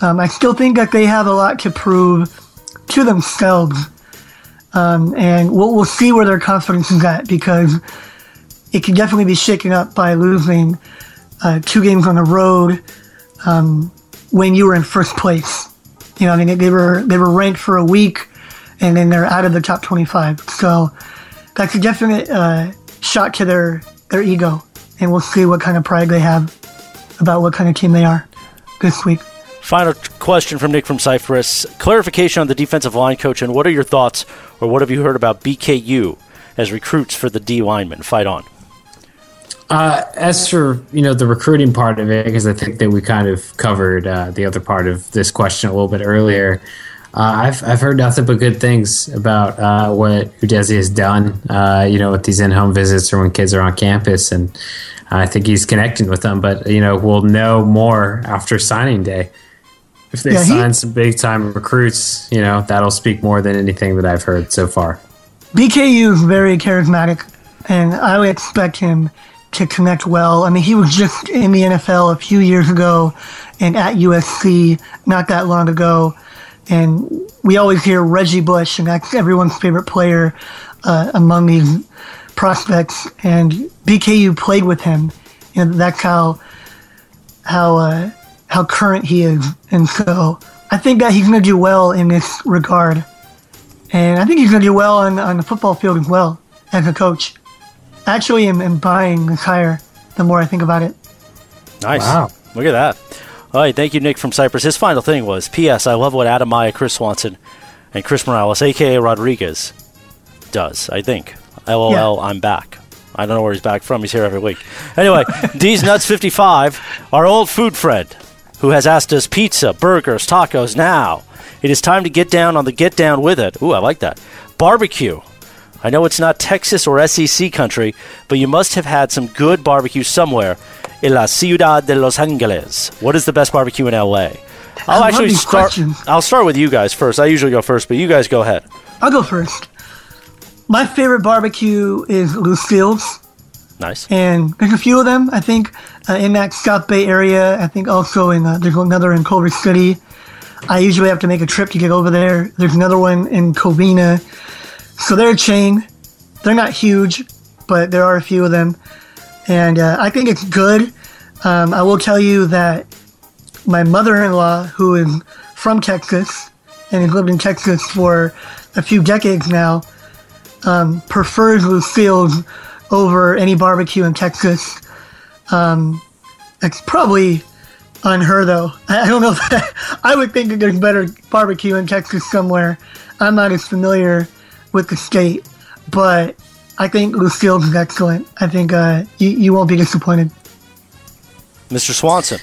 um, I still think that they have a lot to prove to themselves. Um, and we'll, we'll see where their confidence is at because it can definitely be shaken up by losing uh, two games on the road um, when you were in first place. You know, I mean, they were they were ranked for a week, and then they're out of the top 25. So that's a definite uh, shot to their their ego, and we'll see what kind of pride they have about what kind of team they are this week. Final question from Nick from Cyprus. Clarification on the defensive line coach, and what are your thoughts, or what have you heard about BKU as recruits for the D linemen? Fight on. Uh, as for you know the recruiting part of it, because I think that we kind of covered uh, the other part of this question a little bit earlier. Uh, I've I've heard nothing but good things about uh, what Udeze has done. Uh, you know, with these in-home visits or when kids are on campus, and I think he's connecting with them. But you know, we'll know more after signing day. If they Yeah, he- sign some big-time recruits, you know, that'll speak more than anything that I've heard so far. BKU is very charismatic, and I would expect him to connect well. I mean, he was just in the NFL a few years ago and at USC not that long ago. And we always hear Reggie Bush, and that's everyone's favorite player uh, among these prospects. And BKU played with him, and that's how how uh, how current he is. And so I think that he's going to do well in this regard. And I think he's going to do well on, on the football field as well as a coach. Actually, am, am buying this hire the more I think about it. Nice. Wow. Look at that. All right, thank you, Nick from Cyprus. His final thing was P.S. I love what Adam Maya, Chris Swanson, and Chris Morales, aka Rodriguez, does. I think. LOL, Yeah. I'm back. I don't know where he's back from. He's here every week. Anyway, D's Nuts 55, our old food friend, who has asked us pizza, burgers, tacos. Now, it is time to get down on the get down with it. Ooh, I like that. Barbecue. I know it's not Texas or SEC country, but you must have had some good barbecue somewhere in La Ciudad de Los Angeles. What is the best barbecue in LA? I'll I actually start. questions. I'll start with you guys first. I usually go first, but you guys go ahead. I'll go first. My favorite barbecue is Lucille's Nice. And there's a few of them, I think, uh, in that South Bay area. I think also in uh, there's another in Culver City. I usually have to make a trip to get over there. There's another one in Covina. So they're a chain. They're not huge, but there are a few of them. And uh, I think it's good. Um, I will tell you that my mother-in-law, who is from Texas and has lived in Texas for a few decades now, um, prefers Lucille's over any barbecue in Texas. Um, it's probably on her though. I, I don't know. If I would think that there's better barbecue in Texas somewhere. I'm not as familiar with the state, but I think Lucille's is excellent. I think uh, you, you won't be disappointed. Mr. Swanson.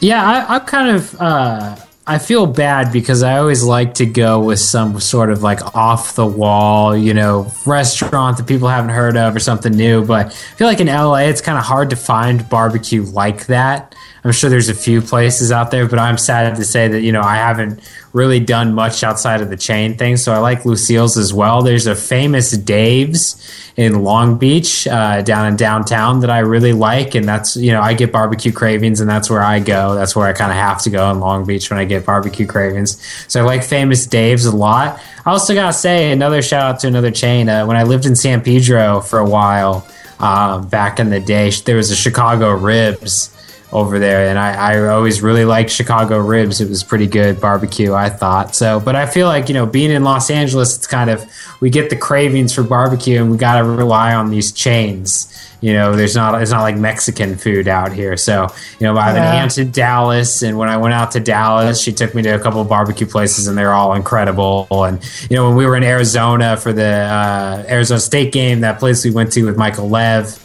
Yeah, I, I'm kind of. Uh, I feel bad because I always like to go with some sort of like off the wall, you know, restaurant that people haven't heard of or something new. But I feel like in LA, it's kind of hard to find barbecue like that. I'm sure there's a few places out there, but I'm sad to say that, you know, I haven't really done much outside of the chain thing. So I like Lucille's as well. There's a famous Dave's in Long Beach, uh, down in downtown that I really like. And that's, you know, I get barbecue cravings and that's where I go. That's where I kind of have to go in Long Beach when I get barbecue cravings. So I like famous Dave's a lot. I also got to say another shout out to another chain. Uh, when I lived in San Pedro for a while, uh, back in the day, there was a Chicago Ribs over there, and I, I always really liked Chicago ribs. It was pretty good barbecue, I thought. So, but I feel like you know, being in Los Angeles, it's kind of we get the cravings for barbecue, and we got to rely on these chains. You know, there's not it's not like Mexican food out here. So, you know, I have Yeah. an aunt in Dallas, and when I went out to Dallas, she took me to a couple of barbecue places, and they're all incredible. And you know, when we were in Arizona for the uh, Arizona State game, that place we went to with Michael Lev.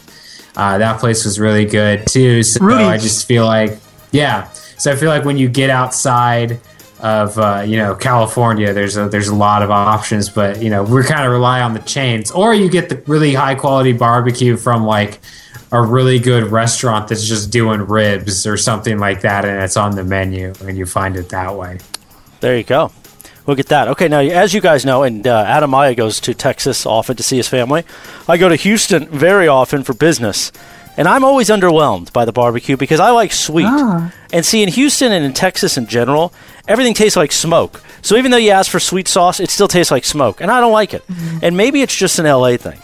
Uh, that place was really good too. So Rudy's. I just feel like, yeah. So I feel like when you get outside of uh, you know California, there's a there's a lot of options, but you know we kind of rely on the chains, or you get the really high quality barbecue from like a really good restaurant that's just doing ribs or something like that, and it's on the menu, and you find it that way. There you go. Look at that. Okay, now as you guys know, and uh, Adam Maya goes to Texas often to see his family. I go to Houston very often for business, and I'm always underwhelmed by the barbecue because I like sweet. And see, in Houston and in Texas in general, everything tastes like smoke. So even though you ask for sweet sauce, it still tastes like smoke, and I don't like it. And maybe it's just an LA thing.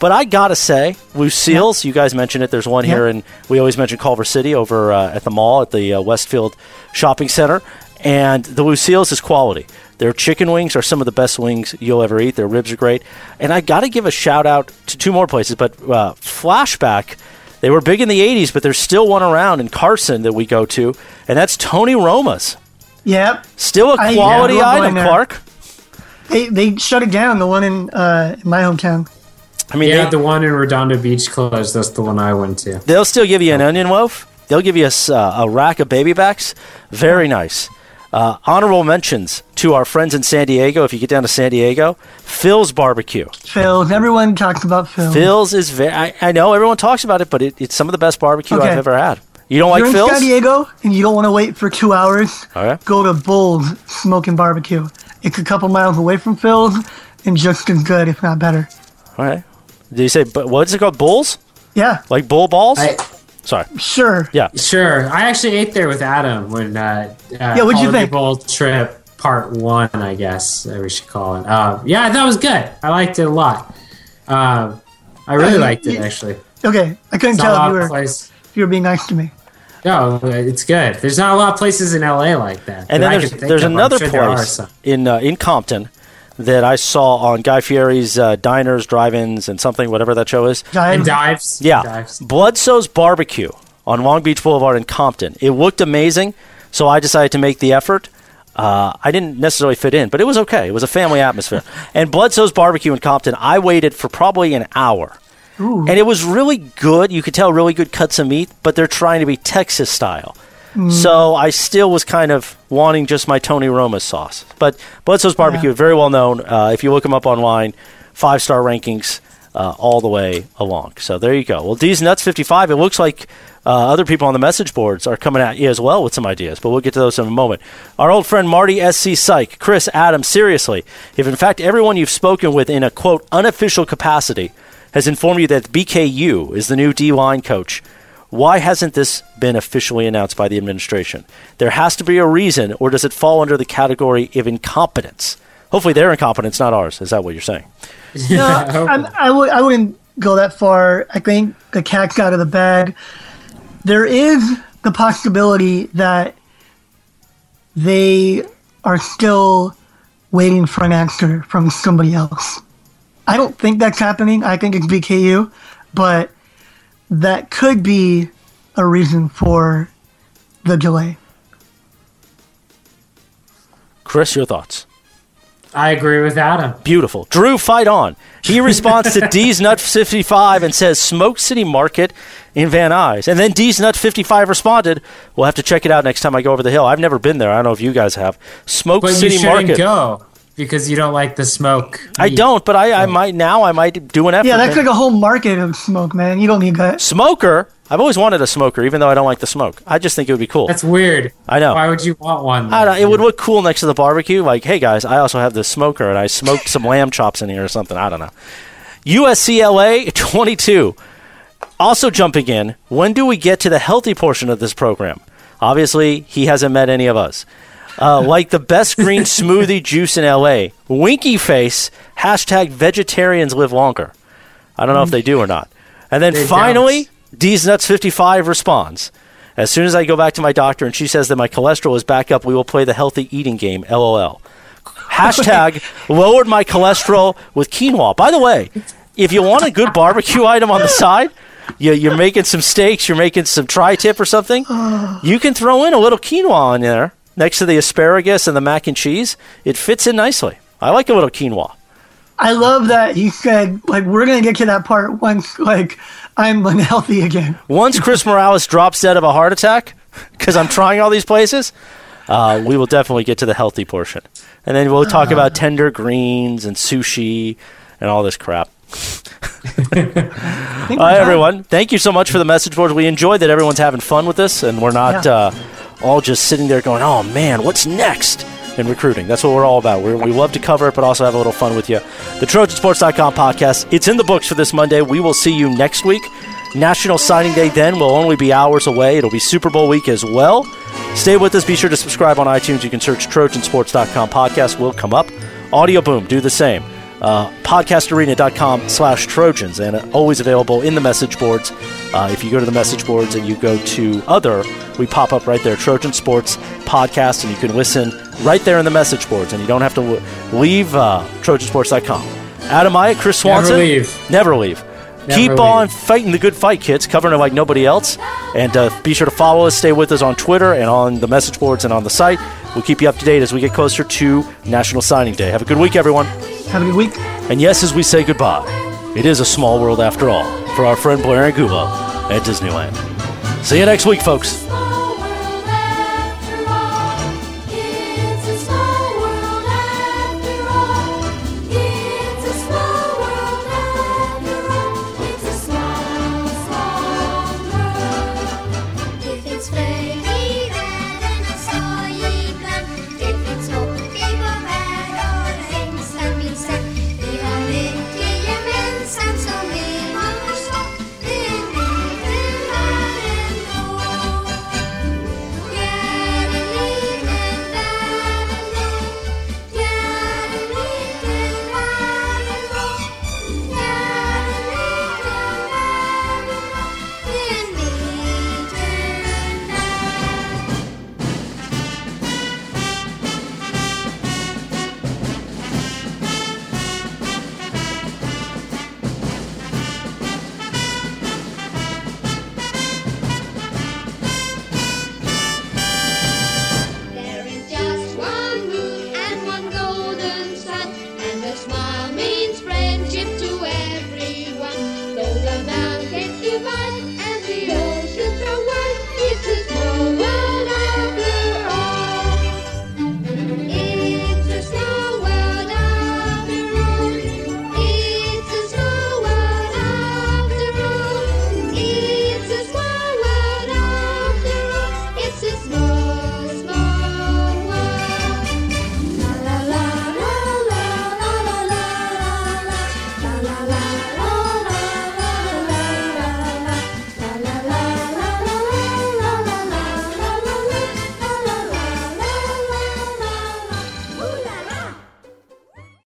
But I gotta say, Lucille's. You guys mentioned it. There's one Yeah. here, and we always mention Culver City over uh, at the mall at the uh, Westfield Shopping Center. And the Lucille's is quality. Their chicken wings are some of the best wings you'll ever eat. Their ribs are great. And I got to give a shout out to two more places. But uh, Flashback, they were big in the 80s, but there's still one around in Carson that we go to, and that's Tony Roma's. Yep. Still a quality yeah, I love item, going there. Clark. They they shut it down. The one in uh, in my hometown. I mean, yeah, they- the one in Redondo Beach closed. That's the one I went to. They'll still give you an onion loaf. They'll give you a, s- uh, a rack of baby backs. Very nice. Uh, honorable mentions to our friends in San Diego. If you get down to San Diego, Phil's Barbecue. Phil's. Everyone talks about Phil's. Phil's is very. I, I know everyone talks about it, but it, it's some of the best barbecue Okay. I've ever had. You don't If like you're in Phil's? San Diego and you don't want to wait for two hours, Okay. go to Bull's Smoking Barbecue. It's a couple miles away from Phil's and just as good, if not better. All right. Did you say? But what's it called? Bulls? Yeah. Like bull balls? I- Sorry. Sure. Yeah. Sure. I actually ate there with Adam when uh, uh Yeah, what'd you think? Bowl trip part one, I guess uh, we should call it. Uh, yeah, I thought it was good. I liked it a lot. Um, I really Uh, liked it y- actually. Okay. I couldn't tell if you were place. if you were being nice to me. No, it's good. There's not a lot of places in LA like that. And that then I there's, there's another sure place in uh, in Compton that I saw on Guy Fieri's uh, Diners, Drive-ins, and something, whatever that show is. And dives. Yeah, Dives. Bludso's Barbecue on Long Beach Boulevard in Compton. It looked amazing, so I decided to make the effort. Uh, I didn't necessarily fit in, but it was okay. It was a family atmosphere. And Bludso's Barbecue in Compton, I waited for probably an hour. And it was really good. You could tell really good cuts of meat, but they're trying to be Texas style. Mm. So I still was kind of wanting just my Tony Roma sauce. But Bludso's Barbecue, very well known. Uh, if you look them up online, five star rankings uh, all the way along. So there you go. Well, D's Nuts 55, it looks like uh, other people on the message boards are coming at you as well with some ideas, but we'll get to those in a moment. Our old friend Marty SC Psych, Chris Adams, seriously, if in fact everyone you've spoken with in a quote unofficial capacity has informed you that BKU is the new D line coach. Why hasn't this been officially announced by the administration? There has to be a reason, or does it fall under the category of incompetence? Hopefully, their incompetence, not ours. Is that what you're saying? No, I would I wouldn't go that far. I think the cat's out of the bag. There is the possibility that they are still waiting for an answer from somebody else. I don't think that's happening. I think it's BKU, but that could be a reason for the delay. Chris, your thoughts? I agree with Adam. Beautiful. Drew, fight on. He responds to D's Nut 55 and says Smoke City Market in Van Nuys. And then D's Nut 55 responded, We'll have to check it out next time I go over the hill. I've never been there. I don't know if you guys have. Smoke But City you Market. go because you don't like the smoke. I don't, but I, I might now. I might do an effort. Yeah, that's man. like a whole market of smoke, man. You don't need that. smoker. I've always wanted a smoker, even though I don't like the smoke. I just think it would be cool. That's weird. I know. Why would you want one? I don't, it would look cool next to the barbecue. Like, hey guys, I also have this smoker, and I smoked some lamb chops in here or something. I don't know. USCLA 22. Also jumping in. When do we get to the healthy portion of this program? Obviously, he hasn't met any of us. Uh, like the best green smoothie juice in LA. Winky face. Hashtag vegetarians live longer. I don't know if they do or not. And then They finally, D's Nuts 55 responds. As soon as I go back to my doctor and she says that my cholesterol is back up, we will play the healthy eating game. LOL. Hashtag lowered my cholesterol with quinoa. By the way, if you want a good barbecue item on the side, you, you're making some steaks, you're making some tri tip or something, you can throw in a little quinoa in there next to the asparagus and the mac and cheese. It fits in nicely. I like a little quinoa. I love that you said, like, we're going to get to that part once, like, I'm unhealthy again. Once Chris Morales drops dead of a heart attack, because I'm trying all these places, uh, we will definitely get to the healthy portion. And then we'll talk about tender greens and sushi and all this crap. Right, everyone. Thank you so much for the message boards. We enjoyed that everyone's having fun with this, and we're not Yeah. uh, all just sitting there going, "Oh man, what's next?" in recruiting. That's what we're all about. We're, we love to cover it, but also have a little fun with you. The TrojanSports.com podcast. It's in the books for this Monday. We will see you next week. National Signing Day then will only be hours away. It'll be Super Bowl week as well. Stay with us. Be sure to subscribe on iTunes. You can search TrojanSports.com podcast. will come up. Audio Boom, do the same. Uh, podcastarena.com slash Trojans and always available in the message boards. Uh, if you go to the message boards and you go to other, we pop up right there, Trojan Sports Podcast, and you can listen right there in the message boards, and you don't have to w- leave uh, Trojansports.com. Adam Maya, Chris Never Swanson. leave. Never leave. Never Keep leave. on fighting the good fight, kids, covering it like nobody else. And uh, be sure to follow us, stay with us on Twitter and on the message boards and on the site. We'll keep you up to date as we get closer to National Signing Day. Have a good week, everyone. Have a good week. And yes, as we say goodbye, it is a small world after all for our friend Blair Angulo at Disneyland. See you next week, folks.